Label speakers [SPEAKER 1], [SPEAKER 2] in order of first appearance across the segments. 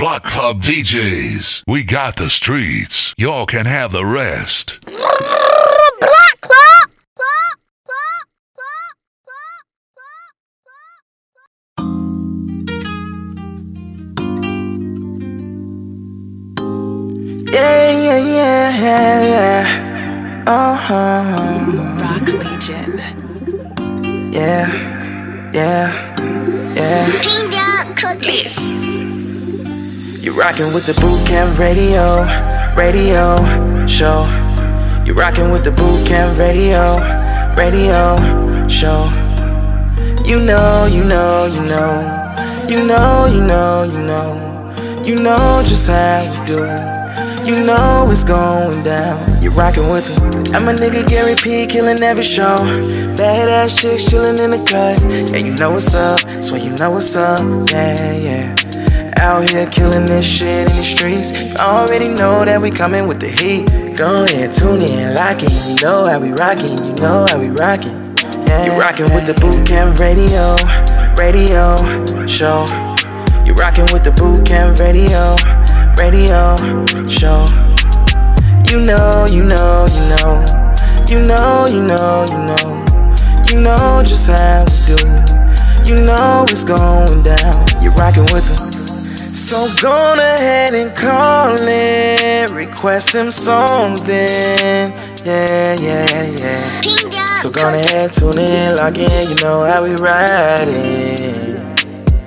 [SPEAKER 1] Block Club DJs. We got the streets. Y'all can have the rest.
[SPEAKER 2] Block Club.
[SPEAKER 3] Yeah, yeah, yeah, yeah, yeah. Uh huh.
[SPEAKER 4] Rock Legion.
[SPEAKER 3] Yeah, yeah, yeah.
[SPEAKER 2] Pink up cookies.
[SPEAKER 3] You rockin' with the boot camp radio, radio show. You rockin' with the boot camp radio, radio show. You know, you know, you know, you know, you know, you know, you know just how we do. You know it's going down. You rockin' with the. I'm a nigga Gary P, killing every show. Badass chicks chillin' in the cut. Yeah, you know what's up. Swear you know what's up. Yeah, yeah. Out here killing this shit in the streets. You already know that we coming with the heat. Go ahead, tune in, lock in. You know how we rockin', you know how we rockin'. Yeah, you rockin' with the boot camp radio, radio show. You rockin' with the boot camp radio, radio show. You know, you know, you know, you know, you know, you know, you know just how we do. You know it's going down. You rockin' with the. So go ahead and call it, request them songs then. Yeah, yeah, yeah. So go ahead, tune in, lock in, you know how we riding.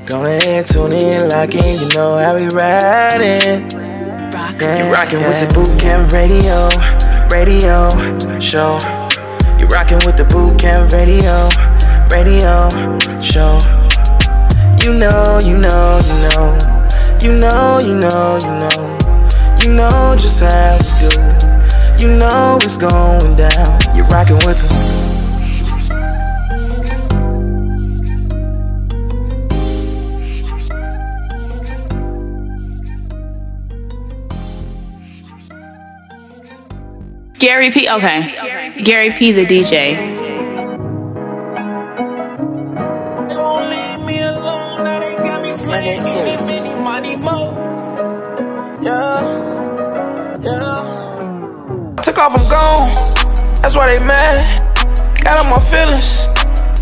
[SPEAKER 3] Go ahead, tune in, lock in, you know how we riding.
[SPEAKER 4] Rock
[SPEAKER 3] Yeah, you rockin' with the boot camp radio, radio show. You rockin' with the boot camp radio, radio show. You know, you know, you know, you know, you know, you know, you know just how we do. You know it's going down. You rockin' with the.
[SPEAKER 5] Gary P. Okay. Gary P. The DJ.
[SPEAKER 3] Took off, I'm gone. That's why they mad. Got on my feelings,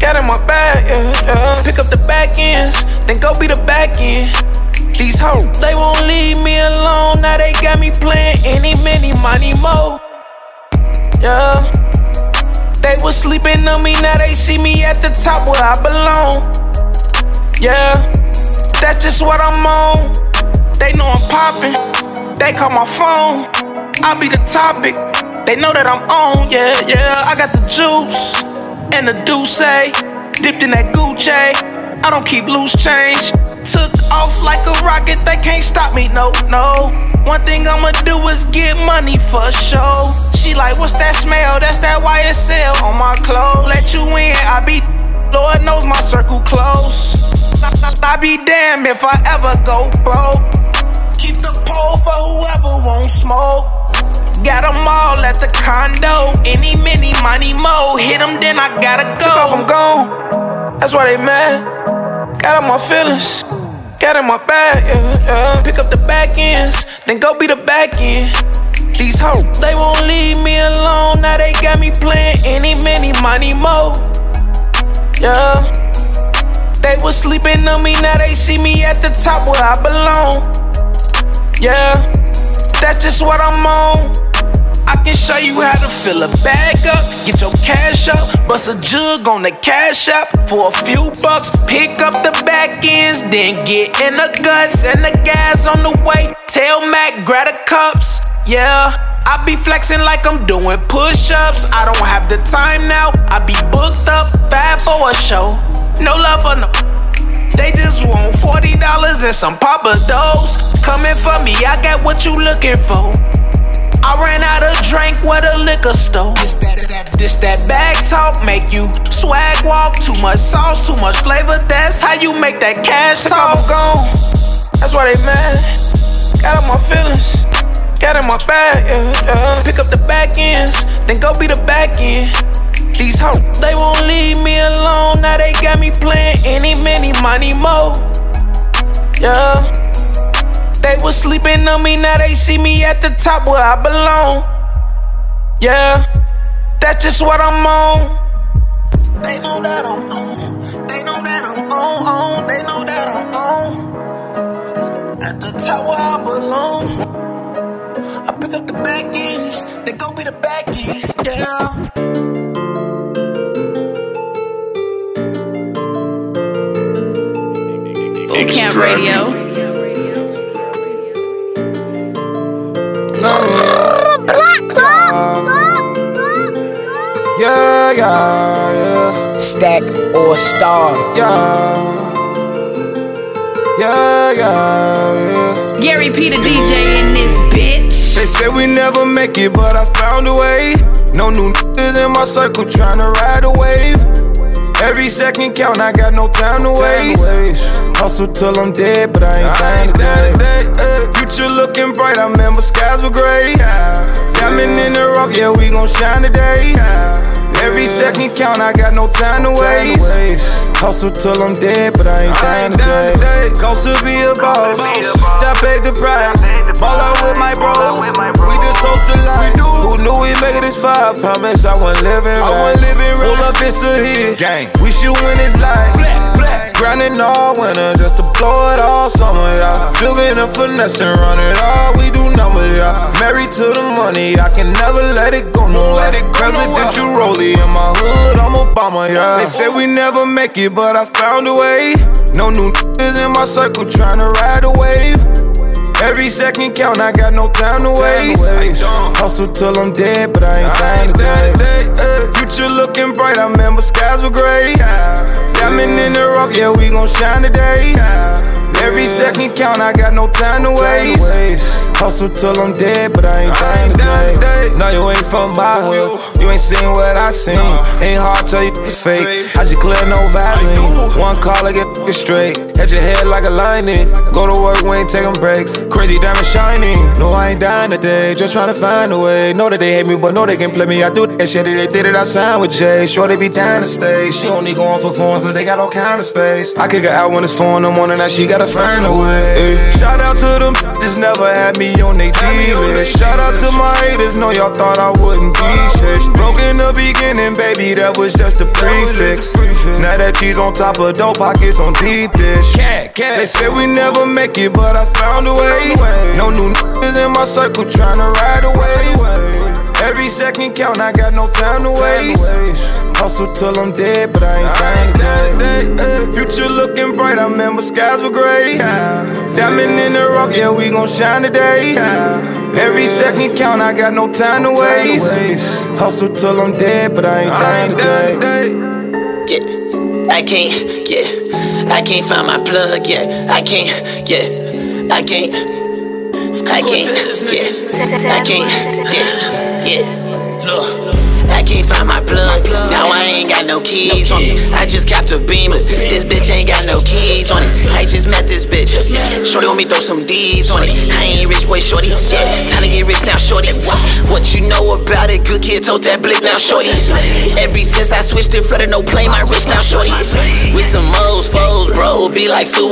[SPEAKER 3] got in my bag, yeah, yeah. Pick up the back ends, then go be the back end. These hoes, they won't leave me alone. Now they got me playing any, many, money, mo. Yeah. They was sleeping on me, now they see me at the top where I belong. Yeah, that's just what I'm on. They know I'm popping, they call my phone. I be the topic, they know that I'm on. Yeah, yeah, I got the juice and the douce, dipped in that Gucci. I don't keep loose change. Took off like a rocket, they can't stop me, no, no. One thing I'ma do is get money for sure. She like, what's that smell? That's that YSL on my clothes. Let you in, I be, Lord knows my circle close. I be damned if I ever go broke. Keep the pole for whoever won't smoke. Got 'em all at the condo. Any, mini, money, mo. Hit Hit 'em, then I gotta go. Took off, I'm gone. That's why they mad. Got on my feelings. Got in my bag, yeah, yeah. Pick up the back ends, then go be the back end. These hoes, they won't leave me alone. Now they got me playing any, many, money, mo. Yeah. They was sleeping on me, now they see me at the top where I belong. Yeah, that's just what I'm on. I can show you how to fill a bag up, get your cash up, bust a jug on the cash app for a few bucks. Pick up the back ends, then get in the guts and the gas on the way. Tell Mac, grab the cups, yeah. I be flexing like I'm doing push ups. I don't have the time now, I be booked up, bad for a show. No love for no. They just want $40 and some Papa Do's. Coming for me, I got what you looking for. I ran out of drink with a liquor store. This that, that, this that bag talk make you swag walk. Too much sauce, too much flavor. That's how you make that cash talk. gone. That's why they mad. Got on my feelings. Got in my bag, yeah, yeah. Pick up the back ends, then go be the back end. These hoes, they won't leave me alone. Now they got me playing any, many, money, mo. Yeah.
[SPEAKER 6] They was sleeping on me, now they see me at the top where I belong. Yeah, that's just what I'm on. They know that I'm on. They know that I'm on, on. They know that I'm on. At the top where I belong. I pick up the back ends, they gon' be the back end, yeah.
[SPEAKER 7] Boot Camp Radio.
[SPEAKER 8] Stack or star.
[SPEAKER 6] Yeah. Yeah, yeah, yeah.
[SPEAKER 7] Gary P the DJ in this bitch.
[SPEAKER 6] They said we never make it, but I found a way. No new niggas in my circle tryna ride a wave. Every second count, I got no time to waste. Hustle till I'm dead, but I ain't dying today. Future looking bright, I remember skies were gray. Diamond in the rough, yeah, we gon' shine today. Every second count, I got no time to waste. Hustle till I'm dead, but I ain't dying today. Cost to be a boss, I paid the price. Ball out with my bros, we just toast to life. Who knew we make it this far? Promise I wasn't living right. I wasn't living right. Pull up, it's a hit. Gang. We shoot when it's light. Grinding all winter just to blow it all summer, yeah. Sugar the finesse and run it all. We do numbers, yeah. Married to the money, I can never let it go no let it go. Presidential rollie in my hood, I'm Obama, yeah. They say we never make it, but I found a way. No new niggas in my circle trying to ride a wave. Every second count, I got no time to waste. Hustle till I'm dead, but I ain't dying today. Uh, future looking bright, I remember skies were gray. Diamond in the rough, yeah, we gon' shine today. Every second count, I got no time to waste. Hustle till I'm dead, but I ain't dying today. No, you ain't from my hood. You ain't seen what I seen. Ain't hard to tell you it's fake. I just clear no Vaseline. One call, I get straight. Hit your head like a lining. Go to work, we ain't taking breaks. Crazy diamond shining. No, I ain't dying today. Just trying to find a way. Know that they hate me, but know they can play me. I do that shit. They did it outside with Jay. Sure, they be down to stay. She only going for fun, cause they got all kind of space. I kick her out when it's four in the morning. Now she gotta find a way. Shout out to them, just never had me on they D list. Shout out to my haters, know y'all thought I wouldn't be shit. Broke in the beginning, baby, that was just a prefix. Now that cheese on top of dope pockets on deep dish. They said we never make it, but I found a way. No new niggas in my circle tryna ride away. Every second count, I got no time to waste. Hustle till I'm dead, but I ain't dying today. Future looking bright, I remember skies were gray. Diamond in the rough, yeah, we gon' shine today. Every second count, I got no time to waste. Hustle till I'm dead, but I ain't dying today.
[SPEAKER 9] Yeah, I can't, yeah, I can't find my plug, yeah, I can't, yeah, I can't, I can't, yeah, I can't, yeah, yeah, look. I can't find my plug. Now I ain't got no keys on it. I just capped a beamer. This bitch ain't got no keys on it. I just met this bitch. Shorty want me throw some D's on it. I ain't rich boy, shorty. Yeah, time to get rich now, shorty. What you know about it? Good kid told that blick now, shorty. Every since I switched to flooded, no play my wrist now, shorty. With some mo's, foes, bro, be like Sue.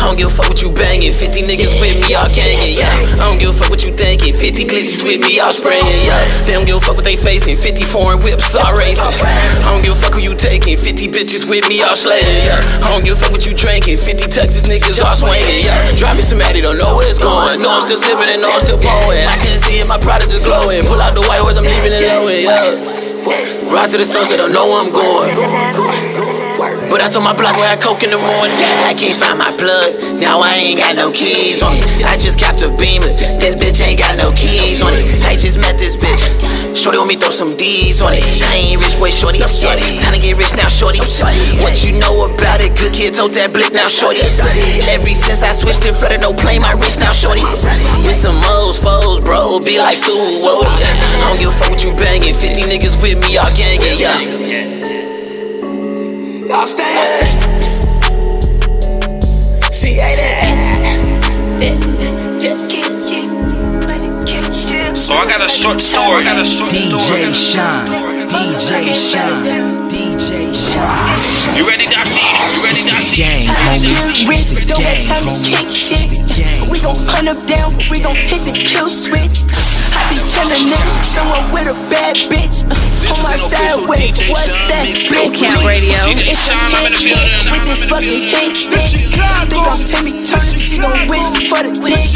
[SPEAKER 9] I don't give a fuck what you banging. 50 niggas with me, all gangin', yeah. I don't give a fuck what you thinking. 50 glitches with me, all spraying, yeah. They don't give a fuck what they facing. 50 foreign whips, all racing. I don't give a fuck who you taking. 50 bitches with me, all slaying, yeah. I don't give a fuck what you drinking. 50 Texas niggas all swinging, yeah. Drive me some Addy, don't know where it's going. Know I'm still sipping and know I'm still pouring. I can see it, my product is glowing. Pull out the white horse, I'm leaving it low, yeah. Ride to the sunset, don't know I'm going. But I told my block where I coke in the morning. I can't find my plug. Now I ain't got no keys on it. I just capped a beamer. This bitch ain't got no keys on it. I just met this bitch. Shorty want me throw some D's on it. I ain't rich boy, shorty. I'm shorty. time to get rich now, shorty. What you know about it? Good kid told that blick now, shorty. Every since I switched to flooded, no play my rich now, shorty. With some mo's, foes, bro, be like Sue Wody. I don't give a fuck what you banging. 50 niggas with me, all gangin', yeah. Y'all stand. She ain't it.
[SPEAKER 10] So I got a short story. I got a short story.
[SPEAKER 8] DJ Shine. DJ Shine. DJ Shine.
[SPEAKER 10] You ready, Dashi? You ready, Dashi?
[SPEAKER 11] gang, homie.
[SPEAKER 12] Rich,
[SPEAKER 11] It's the
[SPEAKER 12] don't
[SPEAKER 11] gang,
[SPEAKER 12] got time to
[SPEAKER 11] homie.
[SPEAKER 12] kick shit.
[SPEAKER 11] It's the gang,
[SPEAKER 12] We gon'
[SPEAKER 11] homie.
[SPEAKER 12] hunt them down, we gon' hit the kill switch. I be telling niggas, someone with a bad bitch. uh, On my side with it, what's that?
[SPEAKER 10] mixtape.
[SPEAKER 12] Blink,
[SPEAKER 7] Camp. Radio.
[SPEAKER 10] DJ
[SPEAKER 12] It's a
[SPEAKER 10] Sean, I'm in the building.
[SPEAKER 12] with this fucking hit stick. Think I'm Timmy Turner, she gon' wish for the dick.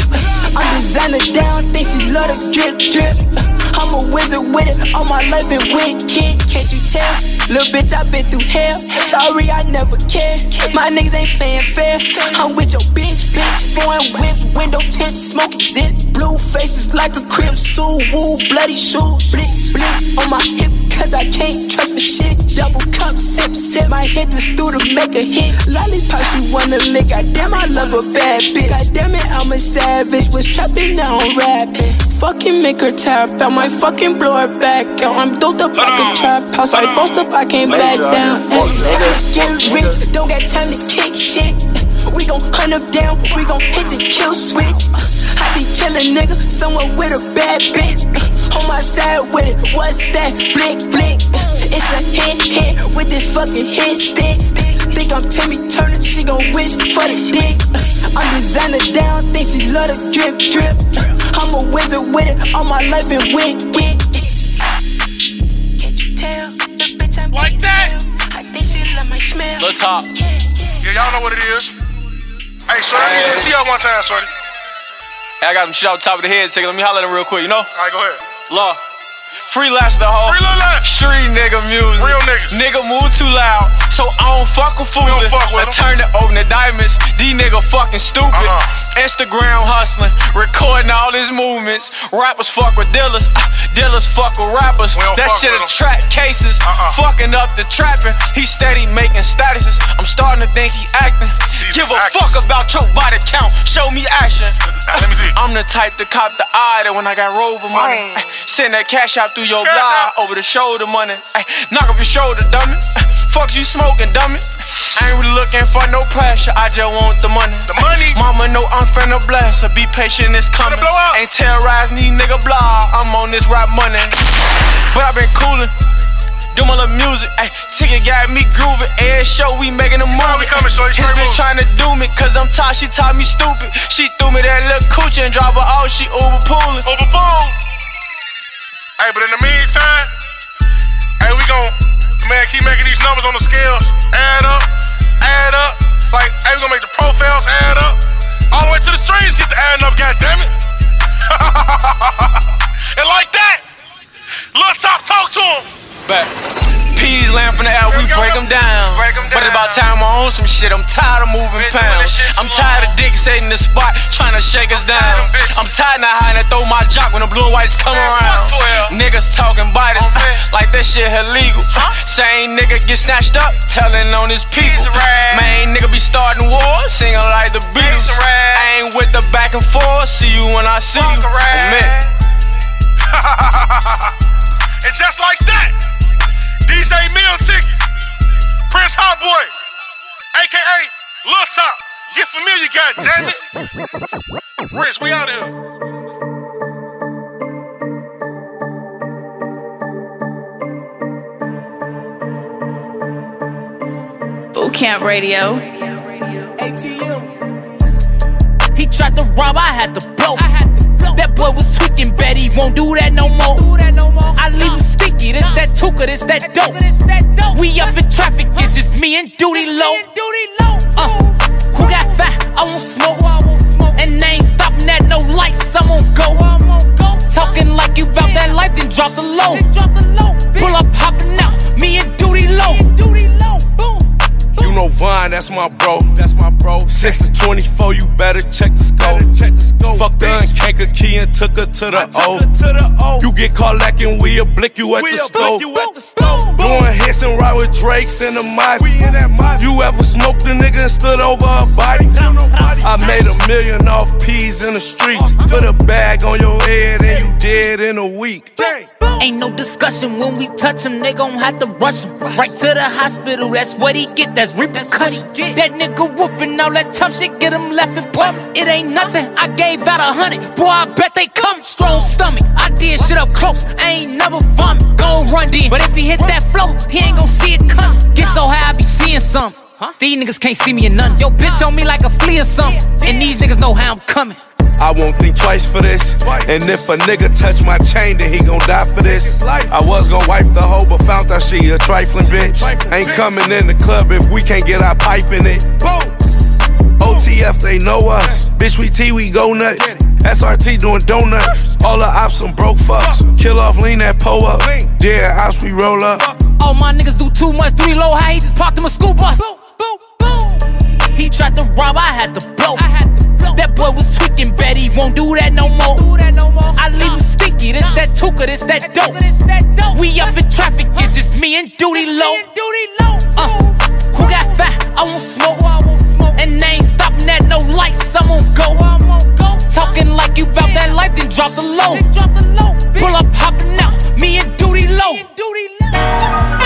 [SPEAKER 12] I'm designer down, think she love the drip drip. I'm a wizard with it, all my life been wicked. Can't you tell? Little bitch, I been through hell. Sorry, I never cared. My niggas ain't playing fair. I'm with your bitch, bitch. Foreign whips, window tint, smoking zit. Blue faces like a crib, suit, woo, bloody shoe. Blick, blick on my hip, cause I can't trust for shit. Double cup, sip, sip. Might hit the stew to make a hit. Lollipop, she wanna lick. Goddamn, I love a bad bitch. Goddamn it, I'm a savage. Was trapping, now I'm rapping. Fucking make her tap out. Might fucking blow her back out. I'm doped up like a trap house. I boast up, I can't back down.
[SPEAKER 6] fuck
[SPEAKER 12] Get rich, don't got time to kick shit. We gon' hunt them down, we gon' hit the kill switch. I be chillin', nigga, someone with a bad bitch. Uh, on my side with it, what's that? Blink, blink. Uh, it's a hit, hit with this fucking hit stick. Think I'm Timmy Turner, she gon' wish for the dick. Uh, I'm designer down, think she love the drip, drip. I'm a wizard with it, all my life been wicked.
[SPEAKER 13] Like that.
[SPEAKER 12] I think she love my smell.
[SPEAKER 10] Lil Top.
[SPEAKER 13] Yeah, y'all know what it is. Hey, Shorty, I need to tee up one time, Shorty.
[SPEAKER 10] I got him shit off the top of the head. Take it. Let me holler at him real quick, you know?
[SPEAKER 13] All right, go ahead.
[SPEAKER 10] Law. Free lash the hoe.
[SPEAKER 13] Free Lil Lash.
[SPEAKER 10] Street nigga music.
[SPEAKER 13] Real niggas.
[SPEAKER 10] Nigga move too loud. So I don't fuck with
[SPEAKER 13] don't
[SPEAKER 10] foolish.
[SPEAKER 13] fuck with
[SPEAKER 10] I turn it over to diamonds. These nigga fucking stupid.
[SPEAKER 13] Uh-uh.
[SPEAKER 10] Instagram hustling. Recording all his movements. Rappers fuck with dealers. Ah, dealers fuck with rappers. That shit
[SPEAKER 13] with
[SPEAKER 10] a
[SPEAKER 13] 'em.
[SPEAKER 10] cases.
[SPEAKER 13] Uh-uh.
[SPEAKER 10] Fucking up the trapping. He steady making statuses. I'm starting to think he acting.
[SPEAKER 13] He's
[SPEAKER 10] Give a
[SPEAKER 13] acting.
[SPEAKER 10] fuck about your body count. Show me action.
[SPEAKER 13] Uh, Let me see.
[SPEAKER 10] I'm the type to cop the eye that when I got rover money.
[SPEAKER 13] Mm.
[SPEAKER 10] Send that cash out through your
[SPEAKER 13] Cash
[SPEAKER 10] block
[SPEAKER 13] out.
[SPEAKER 10] over the shoulder money. ay, Knock up your shoulder, dummy. Fuck you smoking, dummy. I ain't really looking for no pressure, I just want the money.
[SPEAKER 13] The money.
[SPEAKER 10] Mama know I'm finna bless her. Be patient, it's coming. Ain't terrorizing these nigga blah. I'm on this rap money. But i been coolin'. Do my little music, ayy. Ticket got me grooving. Every show we making a movie.
[SPEAKER 13] coming, shorty,
[SPEAKER 10] His bitch trying to do me, cause I'm tired, she taught me stupid. She threw me that little coochie and drop her out, she Uber pooling.
[SPEAKER 13] Over boom. Hey, but in the meantime, hey, we gon' man keep making these numbers on the scales. Add up, add up. Like, hey, we gonna make the profiles add up. All the way to the strings, get the adding up, goddammit. and like that, Lil Top, talk to him.
[SPEAKER 10] Back. Peas land from the air, we
[SPEAKER 13] Here we go,
[SPEAKER 10] break them down. But about time I own some shit. I'm tired of moving pounds. I'm tired of dick setting the spot, trying to shake us down.
[SPEAKER 13] of them bitches.
[SPEAKER 10] I'm tired of hiding and throw my jock when the blue and whites come around.
[SPEAKER 13] 12.
[SPEAKER 10] Niggas talking about it
[SPEAKER 13] Oh,
[SPEAKER 10] like that shit illegal. Same nigga get snatched up, telling on his people. Main nigga be starting wars, singing like the Beatles. I ain't with the back and forth. See you when I see you.
[SPEAKER 13] a rag.
[SPEAKER 10] Admit.
[SPEAKER 13] And just like that, DJ Meal Ticket, Prince Hot Boy, aka Lil Top, get familiar, goddammit. Rich, we out here.
[SPEAKER 7] Boot Camp Radio.
[SPEAKER 11] He tried to rob, I had to blow. That boy was tweaking, bet he won't do that no more. I leave him sticky, this that tuka, this that dope. We up in traffic, it's just me and Duty Low. Uh, who got fat? I won't smoke. And they ain't stopping at no lights, I'm on go. Talking like you bout that life, then drop the low. Pull up, hopping out, me and Duty Low.
[SPEAKER 14] You know Vine, that's my bro. That's my bro. 6 to 24, you better check the scope. Check the scope. Fuck the uncanker key and took her to the O. You get caught lacking, we'll blick you at the stove. Doing hits and ride with Drakes in the Mozzie. You ever smoked a nigga and stood over a body? I made a million off peas in the streets. Uh-huh. Put a bag on your head and you dead in a week.
[SPEAKER 11] Ain't no discussion when we touch him, they gon' have to rush him. Right to the hospital, that's what he get, that's repercussion. That nigga whooping all that tough shit, get him left and puff. It ain't nothing, I gave out a hundred, boy, I bet they come. Strong stomach, I did shit up close, I ain't never vomit. Gon' run in, but if he hit that flow, he ain't gon' see it coming. Get so high, I be seeing something. These niggas can't see me in none. Yo, bitch on me like a flea or something. And these niggas know how I'm coming.
[SPEAKER 15] I won't think twice for this. And if a nigga touch my chain, then he gon' die for this. I was gon' wife the hoe, but found out she a trifling bitch. Ain't coming in the club if we can't get our pipe in it. OTF, they know us. Bitch, we T, we go nuts. SRT doing donuts. All the ops some broke fucks. Kill off, lean that po up. Yeah, ops, we roll up.
[SPEAKER 11] All my niggas do too much, three low high, he just parked him a school bus. He tried to rob, I had to blow. That boy was tweaking, bet he won't do that no more. I leave him uh. stinky, this that uh. tuka, this that dope. We up in traffic, it's uh. just me and Duty Low. Uh, who got fat? I won't smoke. And they ain't stopping at no lights, I'm on go. Talking like you bout that life, then drop the low. Pull up, hopping out, me and Duty Low.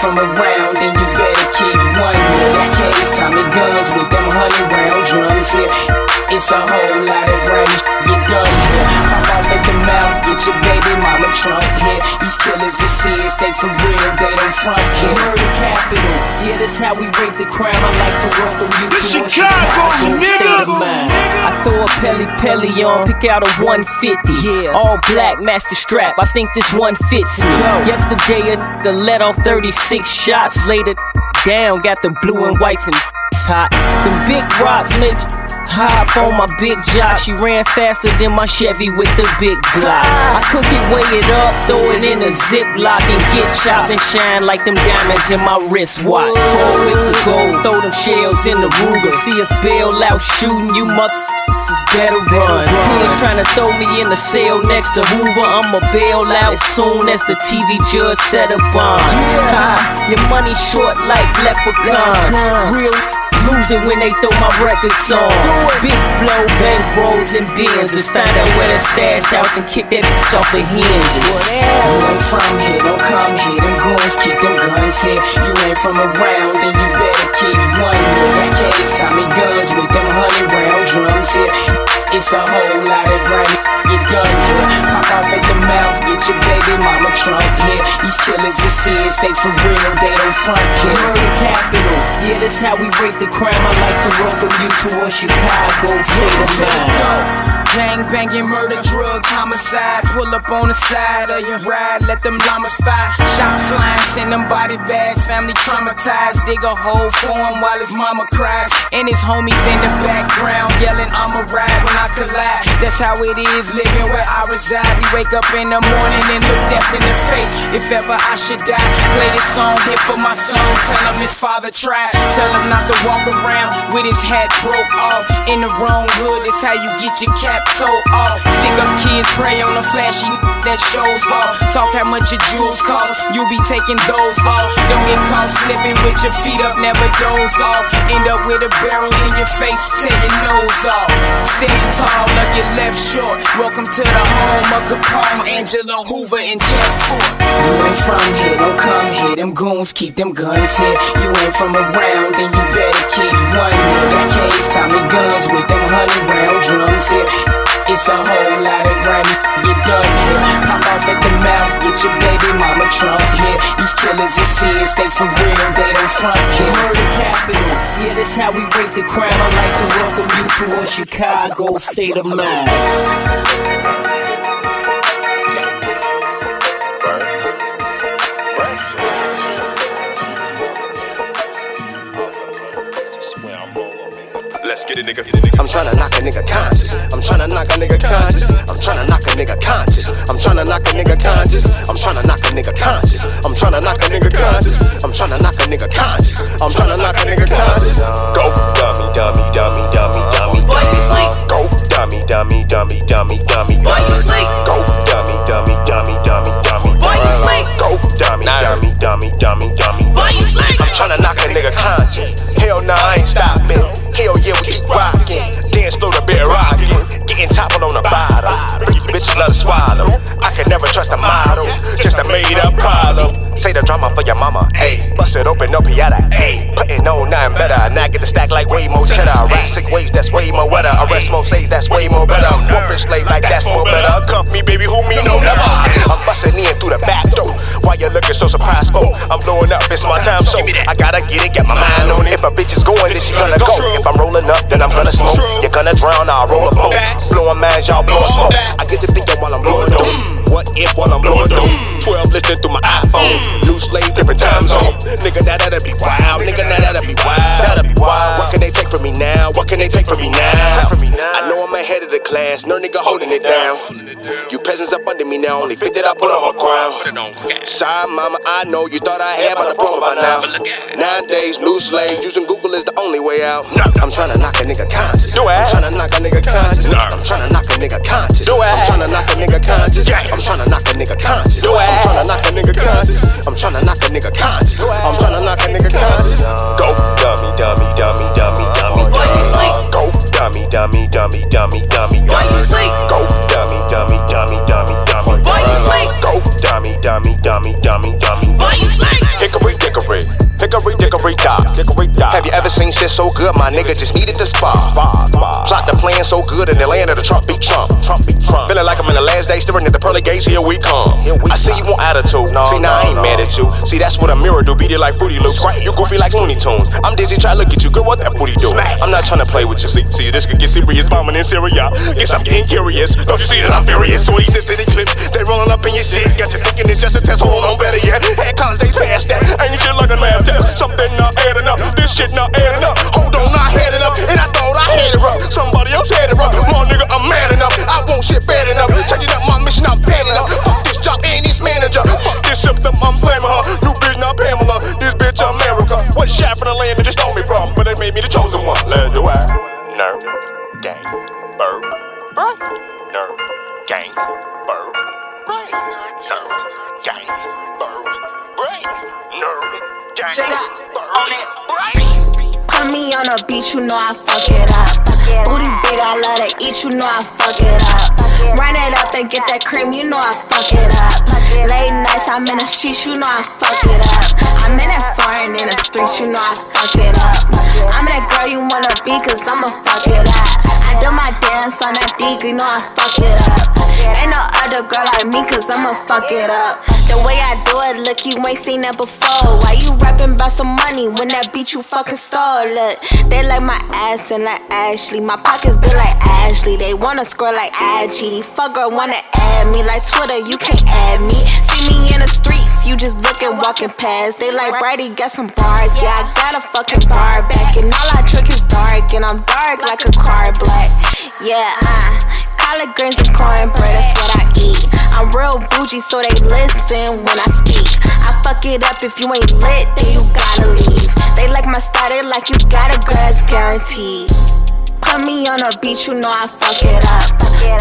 [SPEAKER 16] From around, then you better keep one here. That case, Tommy guns with them honey round drums here. It's a whole lot of range. get done. Pop at the mouth, get your baby mama trunk here. These killers is serious, they for real, they don't front here. Murder capital, yeah, that's how we break the crime. I like to welcome you
[SPEAKER 17] This
[SPEAKER 16] to
[SPEAKER 17] Chicago,
[SPEAKER 16] state
[SPEAKER 17] nigga.
[SPEAKER 8] I throw a pelly pelly on, pick out a 150. Yeah. All black, master strap. I think this one fits me. Yesterday, a the let off 36 shots. Later, down, got the blue and whites and it's hot. Them big rocks, Hop on my big jock. She ran faster than my Chevy with the big Glock. I cook it, weigh it up, throw it in a ziplock and get chopped and shine like them diamonds in my wristwatch. Four weeks ago, throw them shells in the Ruger. See us bail out shooting you mother is better run. He ain't tryna throw me in the cell next to Hoover. I'ma bail out as soon as the TV judge set a bond. Ha, your money short like leprechauns. Real losing when they throw my records on. Big blow, bank rolls and Benzes. Find out where the stash house and kick that bitch off the hinges.
[SPEAKER 16] You ain't from here, don't come here. Them goons keep them guns here. You ain't from around, then you better keep one. That case, Tommy guns with them honey round drums here. It's a whole lot of grind. Get done here. Pop off at the mouth, get your baby mama trunk here. These killers is serious, they for real, they don't front here. Murder capital, yeah, that's how we break the crime. I like to welcome you to a Chicago state of mind.
[SPEAKER 18] Gang banging, murder, drugs, homicide. Pull up on the side of your ride, let them llamas fire. Shots flying, send them body bags. Family traumatized, dig a hole for him while his mama cries. And his homies in the background yelling, I'ma ride when I collide. That's how it is living where I reside. We wake up in the morning and look death in the face. If ever I should die, play this song here for my son. Tell him his father tried. Tell him not to walk around with his hat broke off. In the wrong hood, it's how you get your cap toe off. Stick up kids, pray on the flashy that shows off. Talk how much your jewels cost, you be taking those off. Don't get caught slipping with your feet up, never doze off. End up with a barrel in your face, tear your nose off. Stand tall, look your left short. Welcome to the home of Capone, Angela Hoover, and Jeff Fort.
[SPEAKER 16] You ain't from here, don't come here. Them goons keep them guns here. You ain't from around, then you better keep one. That case, Tommy guns with them honey round drums here. It's a whole lot of grimy get done here. Pop off at the mouth, get your baby mama trunk here. These killers is serious, they for real, they don't front here.
[SPEAKER 8] Murder capital, yeah, that's how we break the crime. I'd like to welcome you to a Chicago state of mind.
[SPEAKER 19] Get it, nigga. I'm tryna knock a nigga conscious. I'm tryna knock a nigga conscious. I'm tryna knock a nigga conscious. I'm tryna knock a nigga conscious. I'm tryna knock a nigga conscious. I'm tryna knock a nigga conscious. I'm tryna knock a nigga conscious. I'm tryna knock a nigga conscious. Go dummy, dummy, dummy, dummy, dummy.
[SPEAKER 20] Boy, you sleep.
[SPEAKER 19] Go dummy, dummy, dummy, dummy, dummy.
[SPEAKER 20] Boy, you sleep.
[SPEAKER 19] Go dummy, dummy, dummy, dummy, dummy.
[SPEAKER 20] Boy, you sleep.
[SPEAKER 19] Go dummy, dummy, dummy, dummy, dummy.
[SPEAKER 20] Boy, you sleep.
[SPEAKER 19] I'm tryna knock a nigga conscious. Hell nah, I ain't stopping. Hell yeah, we keep rocking. Dance through the bed rockin', getting toppled on the bottom. Freaky bitches love to swallow. I can never trust a model, just a made up problem. Say the drama for your mama, Hey, Bust it open, no piata, ayy. Putting on nothing better. Now get the stack like way more cheddar. Rat sick waves, that's way more wetter. Arrest more safe, that's way more better. Corporate slave like that's more better. Cuff me, baby, who me, no never. I'm busting in through the back door. Why you looking so surprised for? I'm blowing up, it's my time, so I gotta get it, get my mind on it. If a bitch is going, then she gonna go. If I'm rolling up, then I'm gonna smoke. You're gonna drown, I'll roll a boat. Blowing minds, y'all blow smoke. I get to thinking while I'm blowing dope. What if while I'm blowing dope? 12 listening through my iPhone. New slave, different time zone. Nigga, now that'll be wild. Nigga, now that'll be wild. That'll be wild. What can they take from me now? What can they take from me now? I know I'm ahead of the class. No nigga holding it down. You peasants up under me now. Only fit that I put on my crown. Sorry, mama, I know you thought I had my diploma by now. Nine days, new slaves. Using Google is the only way out. I'm trying to knock a nigga conscious. I'm trying to knock a nigga conscious. I'm trying to knock a nigga conscious. I'm trying to knock a nigga conscious. I'm trying to knock a nigga conscious. I'm trying to knock a nigga conscious. I'm trying to knock a nigga conscious. I'm trying to knock a nigga conscious. Go dummy, dummy, dummy, dummy, dummy, dummy. Go dummy, dummy, dummy, dummy, dummy,
[SPEAKER 21] Why you
[SPEAKER 19] dummy.
[SPEAKER 21] sleep?
[SPEAKER 19] Go dummy, dummy, dummy, dummy, dummy.
[SPEAKER 21] Why you sleep?
[SPEAKER 19] Go dummy, dummy, dummy, dummy, dummy.
[SPEAKER 21] Why you sleep?
[SPEAKER 19] Hickory dickory, hickory dickory dock. Hickory dock. Have you ever seen shit so good? My nigga just needed to spa. Plot the plan so good in the land of the Trump beat Trump. Trump beat Trump. Feeling last day, staring at the pearly gates. Here we come. I see you want attitude. see now I ain't mad at you. See that's what a mirror do. Beat it like Fruity Loops. You goofy like Looney Tunes. I'm dizzy, try to look at you. Girl, what that booty do? I'm not trying to play with you. See, see this could get serious. Bombing in Syria. Guess I'm getting curious. Don't you see that I'm furious? So these instant clips, they rolling up in your shit. Got you thinking it's just a test. Hold on, better yet. Had college days past that. Ain't shit like a math test. Something not adding up. This shit not adding up. Hold on, I had it up. And I thought I had it rough. Somebody else had it rough. More nigga, I'm mad enough. I won't shit bad enough. Changing up my mission, I'm bad enough. Fuck this job and this manager. Fuck this system, I'm blaming her. New bitch, not Pamela. This bitch, America. One shot from the land that just stole me from. But they made me the chosen one. Let's do it. Nerd, gang, bird. Nerd, gang, bird. Bird.
[SPEAKER 22] Put me on a beach, you know I fuck it up. Booty big, I love to eat, you know I fuck it up. Run it up and get that cream, you know I fuck it up. Late nights, I'm in the sheets, you know I fuck it up. I'm in that foreign in the streets, you know I fuck it up. I'm that girl you wanna be, cause I'ma fuck it up. I do my dance on that D, you know I fuck it up. Ain't no other girl like me, cause I'ma fuck it up. The way I do it, look, you ain't seen that before. Why you rapping about some money when that beat you fucking stole? Look, they like my ass and like Ashley. My pockets big like Ashley. They wanna score like IGD. Fuck girl wanna add me like Twitter, you can't add me. See me in the streets, you just looking, walking past. They like Brady got some bars. Yeah, I got a fucking bar back. And all I trick is dark. And I'm dark like a car black. Yeah, uh, collard greens and cornbread, that's what I eat. I'm real bougie, so they listen when I speak. I fuck it up if you ain't lit, then you gotta leave. They like my style, they like you got a grass guaranteed. Put me on a beach, you know I fuck it up.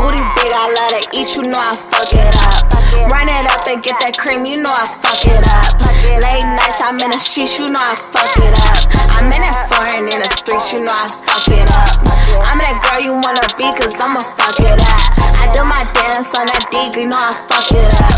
[SPEAKER 22] Booty big, I love to eat, you know I fuck it up. Run it up and get that cream, you know I fuck it up. Late nights, I'm in the sheets, you know I fuck it up. I'm in that foreign in the streets, you know I fuck it up. I'm that girl you wanna be, cause I'ma fuck it up. I do my dance on that D, you know I fuck it up.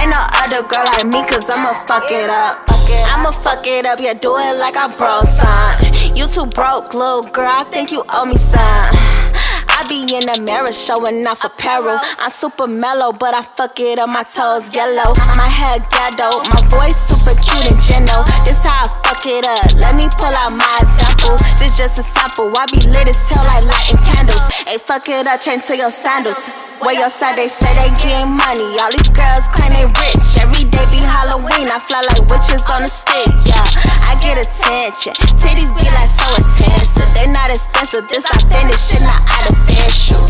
[SPEAKER 22] Ain't no other girl like me, cause I'ma fuck it up. I'ma fuck it up, yeah, do it like I broke, son. You too broke, little girl, I think you owe me I be in the mirror showing off apparel. I'm super mellow, but I fuck it up, my toes yellow. My hair ghetto, my voice super cute and gentle. This how I fuck it up. Let me pull out my examples. This just a sample. I be lit as hell like lighting candles. Hey, fuck it up, change to your sandals. Where your side, they say they getting money. All these girls claim they rich. Every day be Halloween. I fly like witches on a stick, yeah. I get attention. Titties be like so intensive. They not expensive. This authentic shit, not artificial.